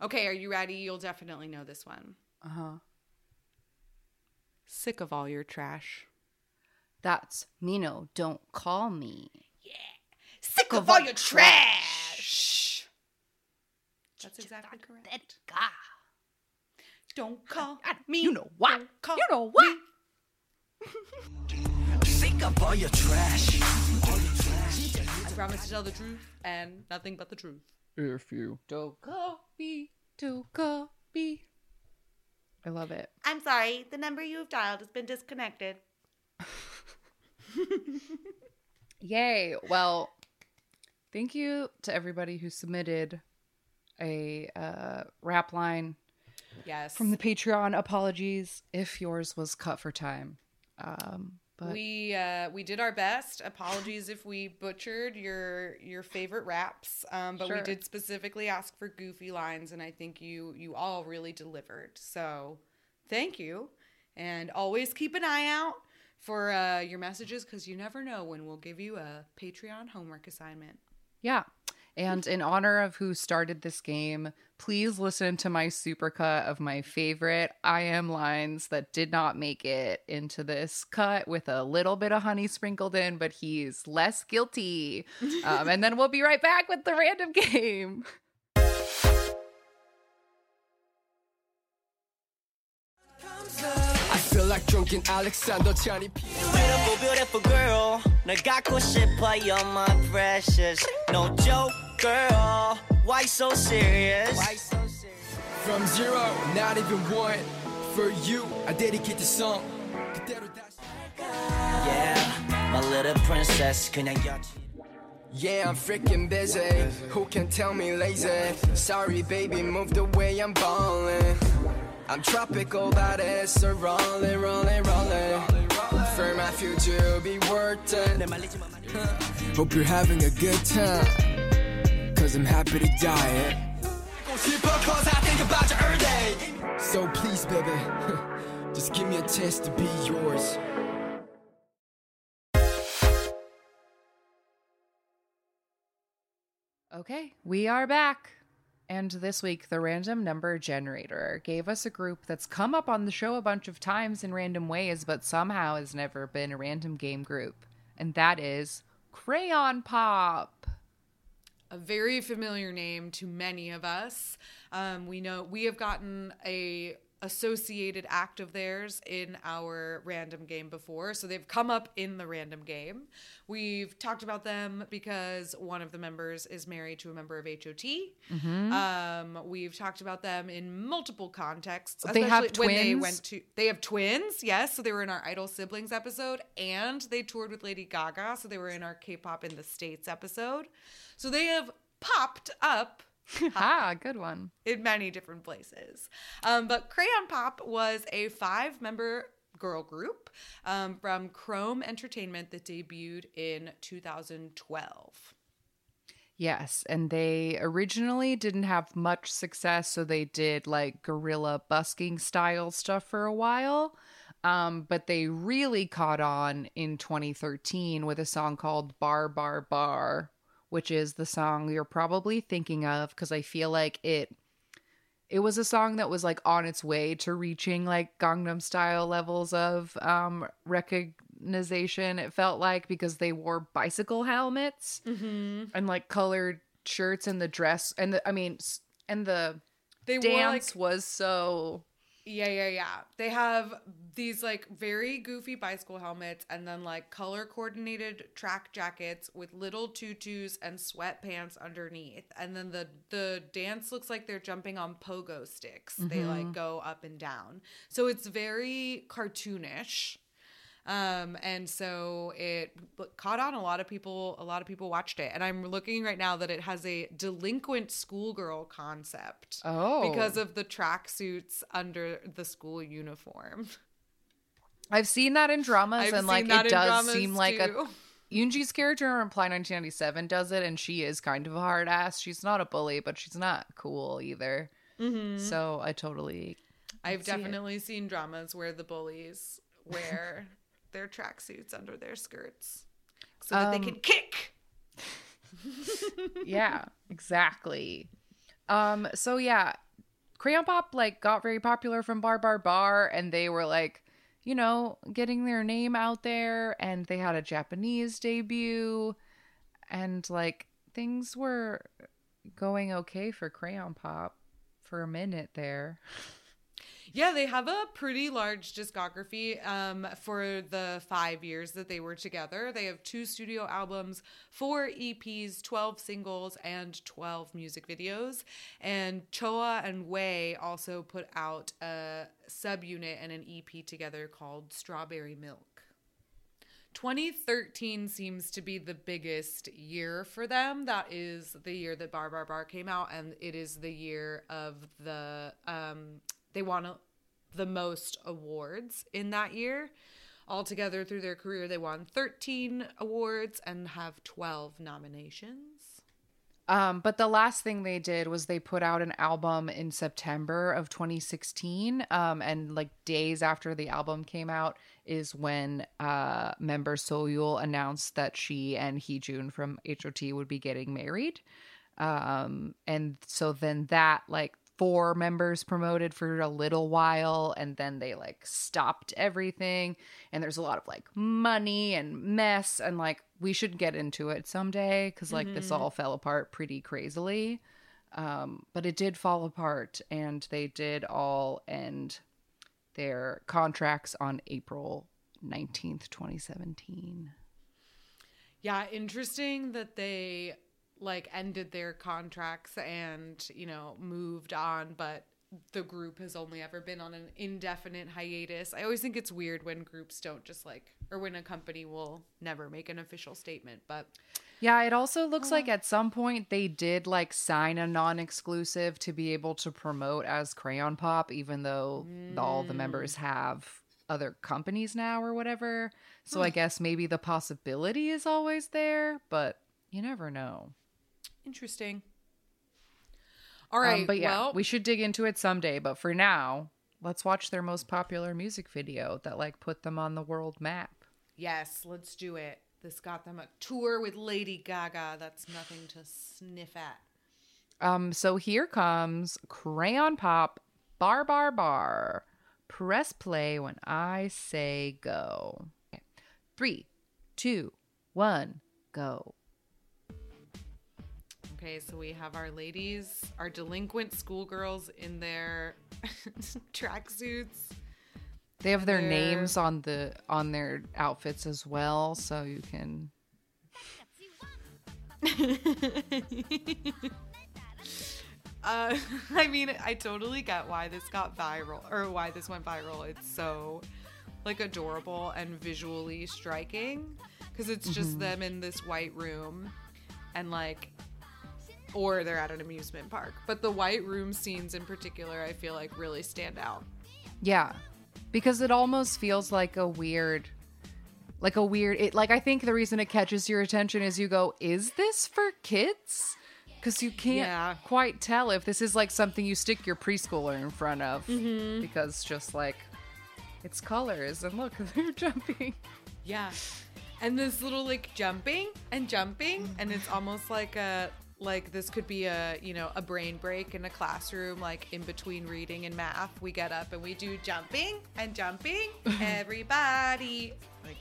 Okay, are you ready? You'll definitely know this one. Uh-huh. Sick of all your trash. That's Nino. Don't call me. Yeah. Sick of all your trash. That's exactly correct. Ah, Don't call at me. you know what? Don't call You know what? me. Sick of all your trash. I promise to tell the truth and nothing but the truth. If you don't copy, to me. I love it. I'm sorry. The number you have dialed has been disconnected. (laughs) Yay. Well, thank you to everybody who submitted a uh, rap line Yes. from the Patreon. Apologies if yours was cut for time. Um, but we uh, we did our best. Apologies if we butchered your your favorite raps, um, but we did specifically ask for goofy lines, and I think you you all really delivered. So thank you, and always keep an eye out for uh, your messages because you never know when we'll give you a Patreon homework assignment. yeah. And in honor of who started this game, please listen to my supercut of my favorite I.M lines that did not make it into this cut with a little bit of honey sprinkled in, but he's less guilty. (laughs) Um, and then we'll be right back with the random game. like drunken Alexander P. Beautiful, beautiful girl. my precious. No joke. girl. Why so serious? Why so serious? From zero, not even one. For you, I dedicate this song. 그대로 다시- Yeah, my little princess. 그냥 여친. Yeah, I'm freaking busy. Who can tell me lazy? Sorry, baby, move the way I'm ballin'. I'm tropical, that is so rolling, rolling, rolling. For my future, be worth it. Hope you're having a good time. Cause I'm happy to die. day. So please, baby, (laughs) just give me a chance to be yours. Okay, we are back. And this week, the random number generator gave us a group that's come up on the show a bunch of times in random ways, but somehow has never been a random game group. And that is Crayon Pop. A very familiar name to many of us. Um, we know we have gotten a associated act of theirs in our random game before, so they've come up in the random game. We've talked about them because one of the members is married to a member of HOT. Um, we've talked about them in multiple contexts. They have especially when they twins? went to they have twins, yes. So they were in our Idol Siblings episode, and they toured with Lady Gaga. So they were in our K-pop in the States episode. So they have popped up (laughs) ah, good one. in many different places. Um, but Crayon Pop was a five-member girl group um, from Chrome Entertainment that debuted in 2012. Yes, and they originally didn't have much success, so they did like guerrilla busking style stuff for a while. Um, but they really caught on in 2013 with a song called Bar Bar Bar, which is the song you're probably thinking of because I feel like it it was a song that was like on its way to reaching like Gangnam style levels of um recognition it felt like because they wore bicycle helmets and like colored shirts and the dress and the I mean and the They wore like dance was so Yeah, yeah, yeah. They have these like very goofy bicycle helmets and then like color coordinated track jackets with little tutus and sweatpants underneath. And then the the dance looks like they're jumping on pogo sticks. They like mm-hmm. go up and down. So it's very cartoonish. Um, and so it caught on. A lot of people, a lot of people watched it. And I'm looking right now that it has a delinquent schoolgirl concept. Oh. because of the tracksuits under the school uniform. I've seen that in dramas I've and like it does seem like a too. (laughs) Eunji's character in Reply 1997 does it, and she is kind of a hard ass. She's not a bully, but she's not cool either. Mm-hmm. So I totally. I've see it. definitely seen dramas where the bullies wear their tracksuits under their skirts so that they Um, can kick. (laughs) Yeah, exactly. Um. So yeah, Crayon Pop like got very popular from Bar Bar Bar, and they were like, you know, getting their name out there, and they had a Japanese debut, and like things were going okay for Crayon Pop for a minute there. (laughs) Yeah, they have a pretty large discography um, for the five years that they were together. They have two studio albums, four EPs, 12 singles, and 12 music videos. And Choa and Way also put out a subunit and an EP together called Strawberry Milk. 2013 seems to be the biggest year for them. That is the year that Bar Bar Bar came out, and it is the year of the um, they want a- the most awards in that year. Altogether, through their career, they won 13 awards and have 12 nominations. Um, but the last thing they did was they put out an album in September of 2016. Um, and like days after the album came out is when uh, member Soyul announced that she and Heejun from HOT would be getting married. Um, and so then that like four members promoted for a little while and then they like stopped everything. And there's a lot of like money and mess and like we should get into it someday because like this all fell apart pretty crazily. Um but it did fall apart and they did all end their contracts on april 19th 2017 Yeah, interesting that they like ended their contracts and, you know, moved on, but the group has only ever been on an indefinite hiatus. I always think it's weird when groups don't just like or when a company will never make an official statement, but Yeah, it also looks oh, like at some point they did like sign a non-exclusive to be able to promote as Crayon Pop, even though all the members mm. have other companies now or whatever. So I guess maybe the possibility is always there, but you never know. Interesting. All right, Um, but yeah, well, we should dig into it someday. But for now, let's watch their most popular music video that like put them on the world map. yes, let's do it. This got them a tour with Lady Gaga. That's nothing to sniff at. Um, so here comes Crayon Pop Bar Bar Bar. Press play when I say go. Okay. Three, two, one, go. Okay, so we have our ladies, our delinquent schoolgirls in their (laughs) tracksuits. They have their They're- names on the on their outfits as well, so you can (laughs) Uh, I mean, I totally get why this got viral or why this went viral. It's so like adorable and visually striking because it's just them in this white room and like or they're at an amusement park. But the white room scenes in particular, I feel like really stand out. Yeah. Because it almost feels like a weird like a weird it like I think the reason it catches your attention is you go, "Is this for kids?" Cuz you can't Yeah. quite tell if this is like something you stick your preschooler in front of mm-hmm. because just like it's colors and look, (laughs) they're jumping. Yeah. And this little like jumping and jumping and it's almost like a like this could be a, you know, a brain break in a classroom like in between reading and math. We get up and we do jumping and jumping. (laughs) Everybody like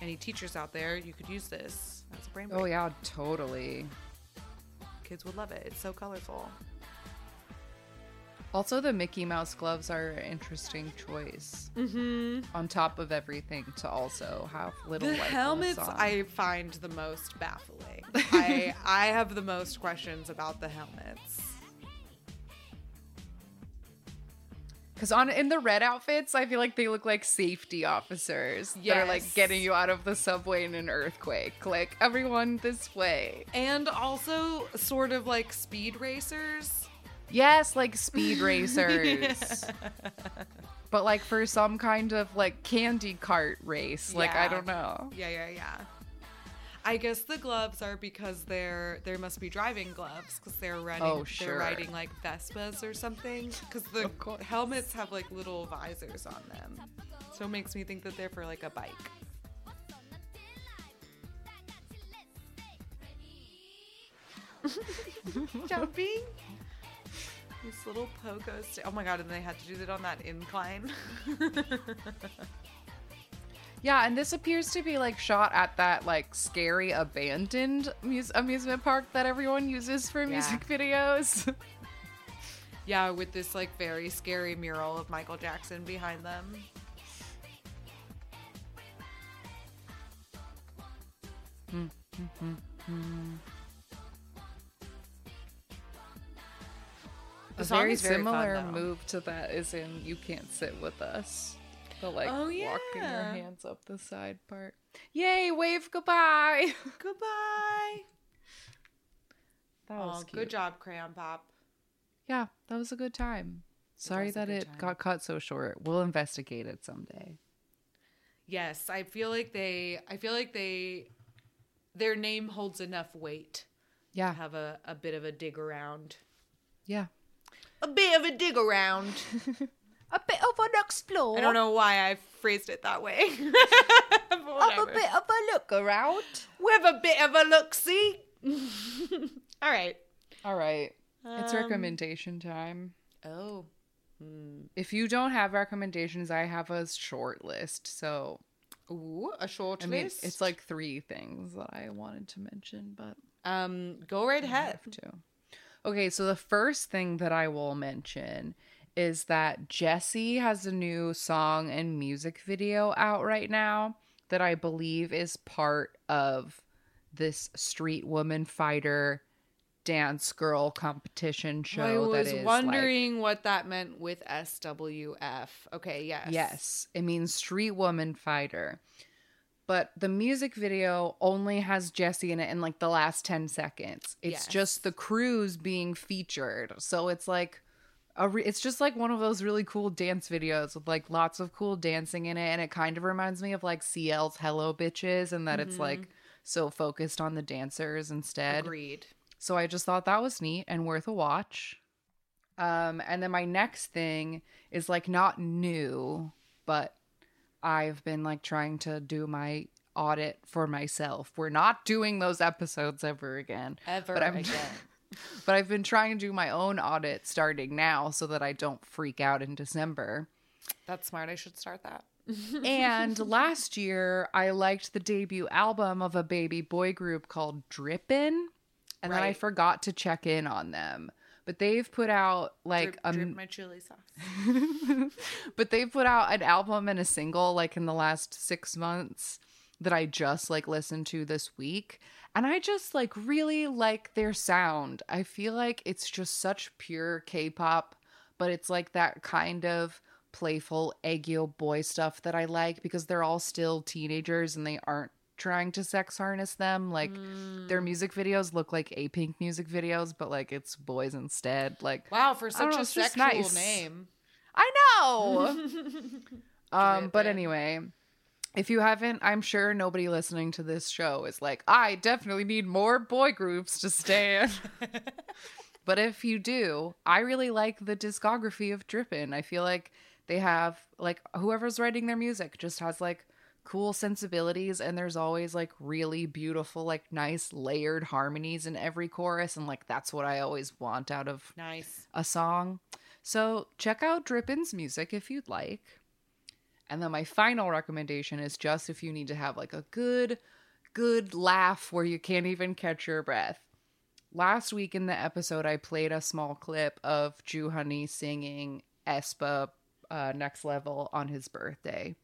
Any teachers out there, you could use this as a brain oh, break. Oh yeah, totally. Kids would love it. It's so colorful. Also, the Mickey Mouse gloves are an interesting choice. Mm-hmm. On top of everything, to also have little the white helmets on. I find the most baffling. I (laughs) I have the most questions about the helmets. Because on in the red outfits, I feel like they look like safety officers that are like getting you out of the subway in an earthquake. Like everyone this way. And also sort of like speed racers. Yes, like speed (laughs) racers. But like for some kind of like candy cart race. Like I don't know. Yeah, yeah, yeah. I guess the gloves are because they're there must be driving gloves because they're running Oh, sure. they're riding like Vespas or something because the helmets have like little visors on them. So it makes me think that they're for like a bike. (laughs) Jumping. These little pogo sta- Oh my god, and they had to do that on that incline. (laughs) Yeah, and this appears to be like shot at that like scary abandoned mus- amusement park that everyone uses for music videos. (laughs) Yeah, with this like very scary mural of Michael Jackson behind them. (laughs) Hmm, hmm, hmm, A song very is very similar though. move to that is in "You Can't Sit with Us." The like Oh, walking your hands up the side part. Yay! Wave goodbye. (laughs) Goodbye. That was Oh, cute. good job, Crayon Pop. Yeah, that was a good time. Sorry was that it time. got cut so short. We'll investigate it someday. Yes, I feel like they. I feel like they. Their name holds enough weight Yeah, to have a, a bit of a dig around. yeah. A bit of a dig around. (laughs) A bit of an explore. I don't know why I phrased it that way. (laughs) a bit of a look around. With a bit of a look see. (laughs) All right. All right. it's Um, recommendation time. Oh. If you don't have recommendations, I have a short list. So, Ooh, a short I mean, list. it's like three things that I wanted to mention, but um, go right I ahead. have to. Okay, so the first thing that I will mention is that Jessi has a new song and music video out right now that I believe is part of this street woman fighter dance girl competition show. I that was is, like- wondering what that meant with SWF. Okay, yes. Yes, it means street woman fighter. But the music video only has Jessi in it in like the last 10 seconds. It's Yes. just the crews being featured. So it's like a re- it's just like one of those really cool dance videos with like lots of cool dancing in it and it kind of reminds me of like CL's Hello Bitches and that it's like so focused on the dancers instead. Agreed. So I just thought that was neat and worth a watch. Um, and then my next thing is like not new, but I've been like trying to do my audit for myself. We're not doing those episodes ever again. Ever But I'm- again. (laughs) But I've been trying to do my own audit starting now so that I don't freak out in December. That's smart. I should start that. and (laughs) last year, I liked the debut album of a baby boy group called Drippin', and then I forgot to check in on them. But they've put out like drip, a, drip um, my chili sauce. (laughs) but they've put out an album and a single like in the last six months that I just like listened to this week. And I just like really like their sound. I feel like it's just such pure K pop, but it's like that kind of playful Aegyo boy stuff that I like because they're all still teenagers and they aren't trying to sex harness them. Like their music videos look like Apink music videos, but like it's boys instead. Like Wow, for such know, a sexual nice. name. I know. (laughs) um, but anyway, if you haven't, I'm sure nobody listening to this show is like, I definitely need more boy groups to stand. (laughs) but if you do, I really like the discography of Drippin'. I feel like they have like whoever's writing their music just has like cool sensibilities and there's always like really beautiful like nice layered harmonies in every chorus and like that's what I always want out of Nice. a song. So check out Drippin's music if you'd like. And then my final recommendation is just if you need to have like a good, good laugh where you can't even catch your breath. Last week in the episode, I played a small clip of Jooheon singing aespa uh, Next Level on his birthday.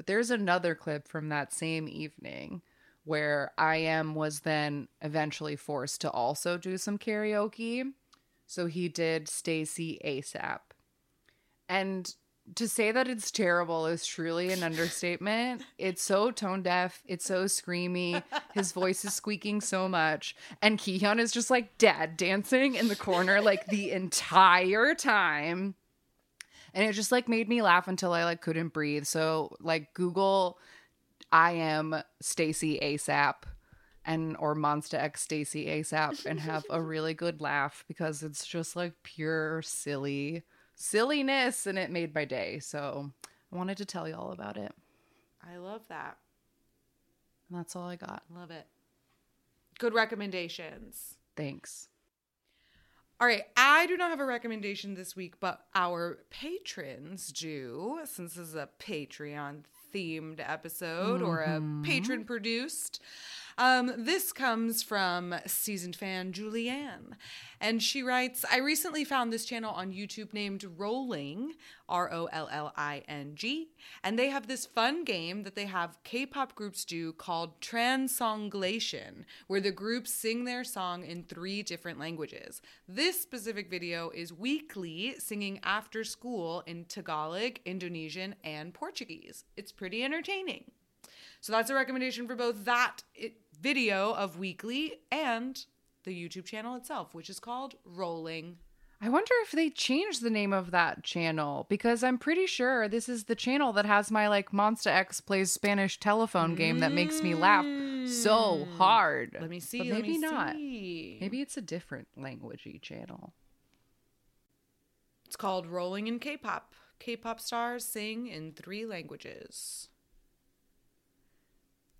But there's another clip from that same evening where I.M was then eventually forced to also do some karaoke. So he did STAYC ASAP. And to say that it's terrible is truly an understatement. It's so tone deaf, it's so screamy, his voice is squeaking so much. And Kihyun is just like dad dancing in the corner like the entire time. And it just like made me laugh until I like couldn't breathe. So like Google I am STAYC ASAP and or Monsta X STAYC ASAP and have a (laughs) really good laugh because it's just like pure silly silliness and it made my day. So I wanted to tell you all about it. I love that. And that's all I got. Love it. Good recommendations. Thanks. All right, I do not have a recommendation this week, but our patrons do, since this is a Patreon themed episode or a Mm-hmm. patron produced. Um, this comes from seasoned fan Julianne. And she writes I recently found this channel on YouTube named Rolling, R O L L I N G. And they have this fun game that they have K pop groups do called Transonglation, where the groups sing their song in three different languages. This specific video is weekly singing after school in Tagalog, Indonesian, and Portuguese. It's pretty entertaining. So that's a recommendation for both that video of Weekly and the YouTube channel itself, which is called Rolling. I wonder if they changed the name of that channel because I'm pretty sure this is the channel that has my like Monsta X plays Spanish telephone game that makes me laugh so mm. hard. Let me see. But maybe not. see. Maybe it's a different languagey channel. It's called Rolling in K-pop. K-pop stars sing in three languages.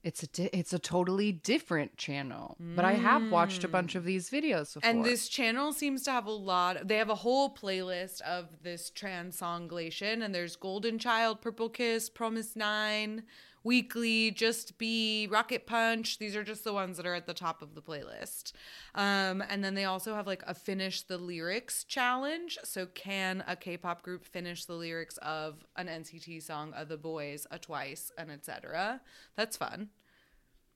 It's a di- it's a totally different channel, but I have watched a bunch of mm. these videos before. And this channel seems to have a lot. They have a whole playlist of this transonglation, and there's Golden Child, Purple Kiss, fromis_9, Weekly, JUST B, Rocket Punch. These are just the ones that are at the top of the playlist. Um, and then they also have like a finish the lyrics challenge. So can a K-pop group finish the lyrics of an NCT song, of THE BOYZ, a Twice, and etc. That's fun.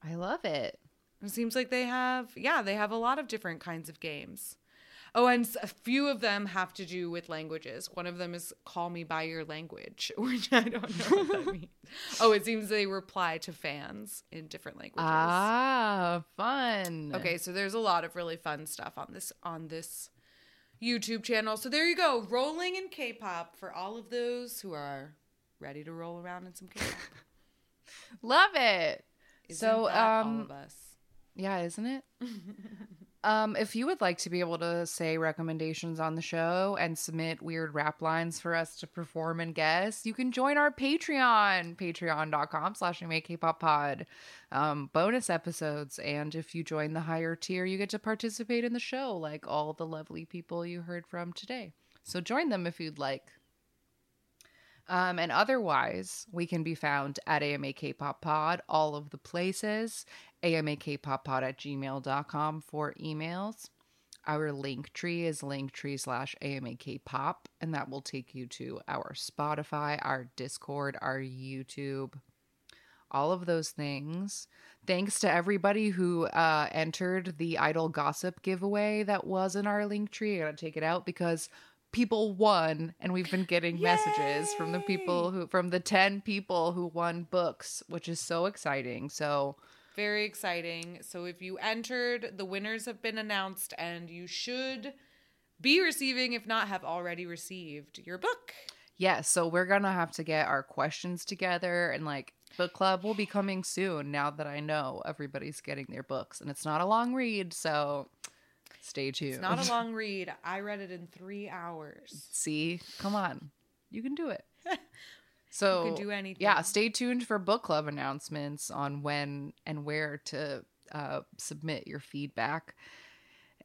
I love it. It seems like they have, yeah, they have a lot of different kinds of games. Oh, and a few of them have to do with languages. One of them is "Call Me by Your Language," (laughs) which I don't know what that (laughs) means. Oh, it seems they reply to fans in different languages. Ah, fun. Okay, so there's a lot of really fun stuff on this on this YouTube channel. So there you go, rolling in K-pop for all of those who are ready to roll around in some K-pop. (laughs) Love it. Isn't so, that all um, of us? Yeah, isn't it? Um, if you would like to be able to say recommendations on the show and submit weird rap lines for us to perform and guess, you can join our Patreon, patreon.com slash pod. Um, bonus episodes. And if you join the higher tier, you get to participate in the show like all the lovely people you heard from today. So join them if you'd like. Um, and otherwise, we can be found at AMA K-Pop Pod, all of the places, amakpoppod at gmail.com for emails. Our link tree is linktree slash amakpop, and that will take you to our Spotify, our Discord, our YouTube, all of those things. Thanks to everybody who uh, entered the Idol Gossip giveaway that was in our link tree. I gotta take it out because people won, and we've been getting messages from the people who, from the 10 people who won books, which is so exciting. So, Very exciting. So if you entered, the winners have been announced, and you should be receiving, if not have already received, your book. yeah, so we're gonna have to get our questions together and like book club will be coming soon now that I know everybody's getting their books and it's not a long read, so stay tuned. It's not a long read. I read it in three hours. (laughs) See, come on, you can do it. (laughs) So can do anything. Yeah, stay tuned for book club announcements on when and where to uh, submit your feedback.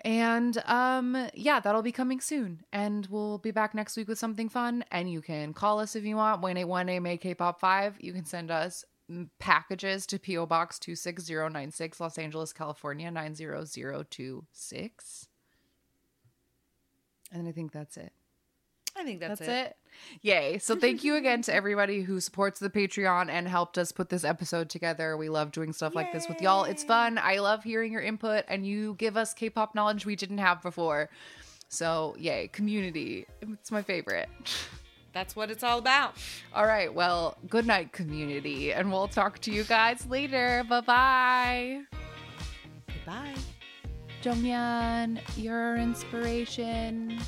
And um yeah, that'll be coming soon. And we'll be back next week with something fun. And you can call us if you want, 181 make pop 5 You can send us mm, packages to PO Box 26096 Los Angeles, California 90026. And I think that's it. I think that's, That's, it. it. Yay. So thank you again to everybody who supports the Patreon and helped us put this episode together. We love doing stuff like this with y'all. It's fun. I love hearing your input and you give us K-pop knowledge we didn't have before. So, yay, community. It's my favorite. (laughs) That's what it's all about. All right. Well, good night community and we'll talk to you guys later. Bye-bye. Goodbye. Jonghyun, your inspiration.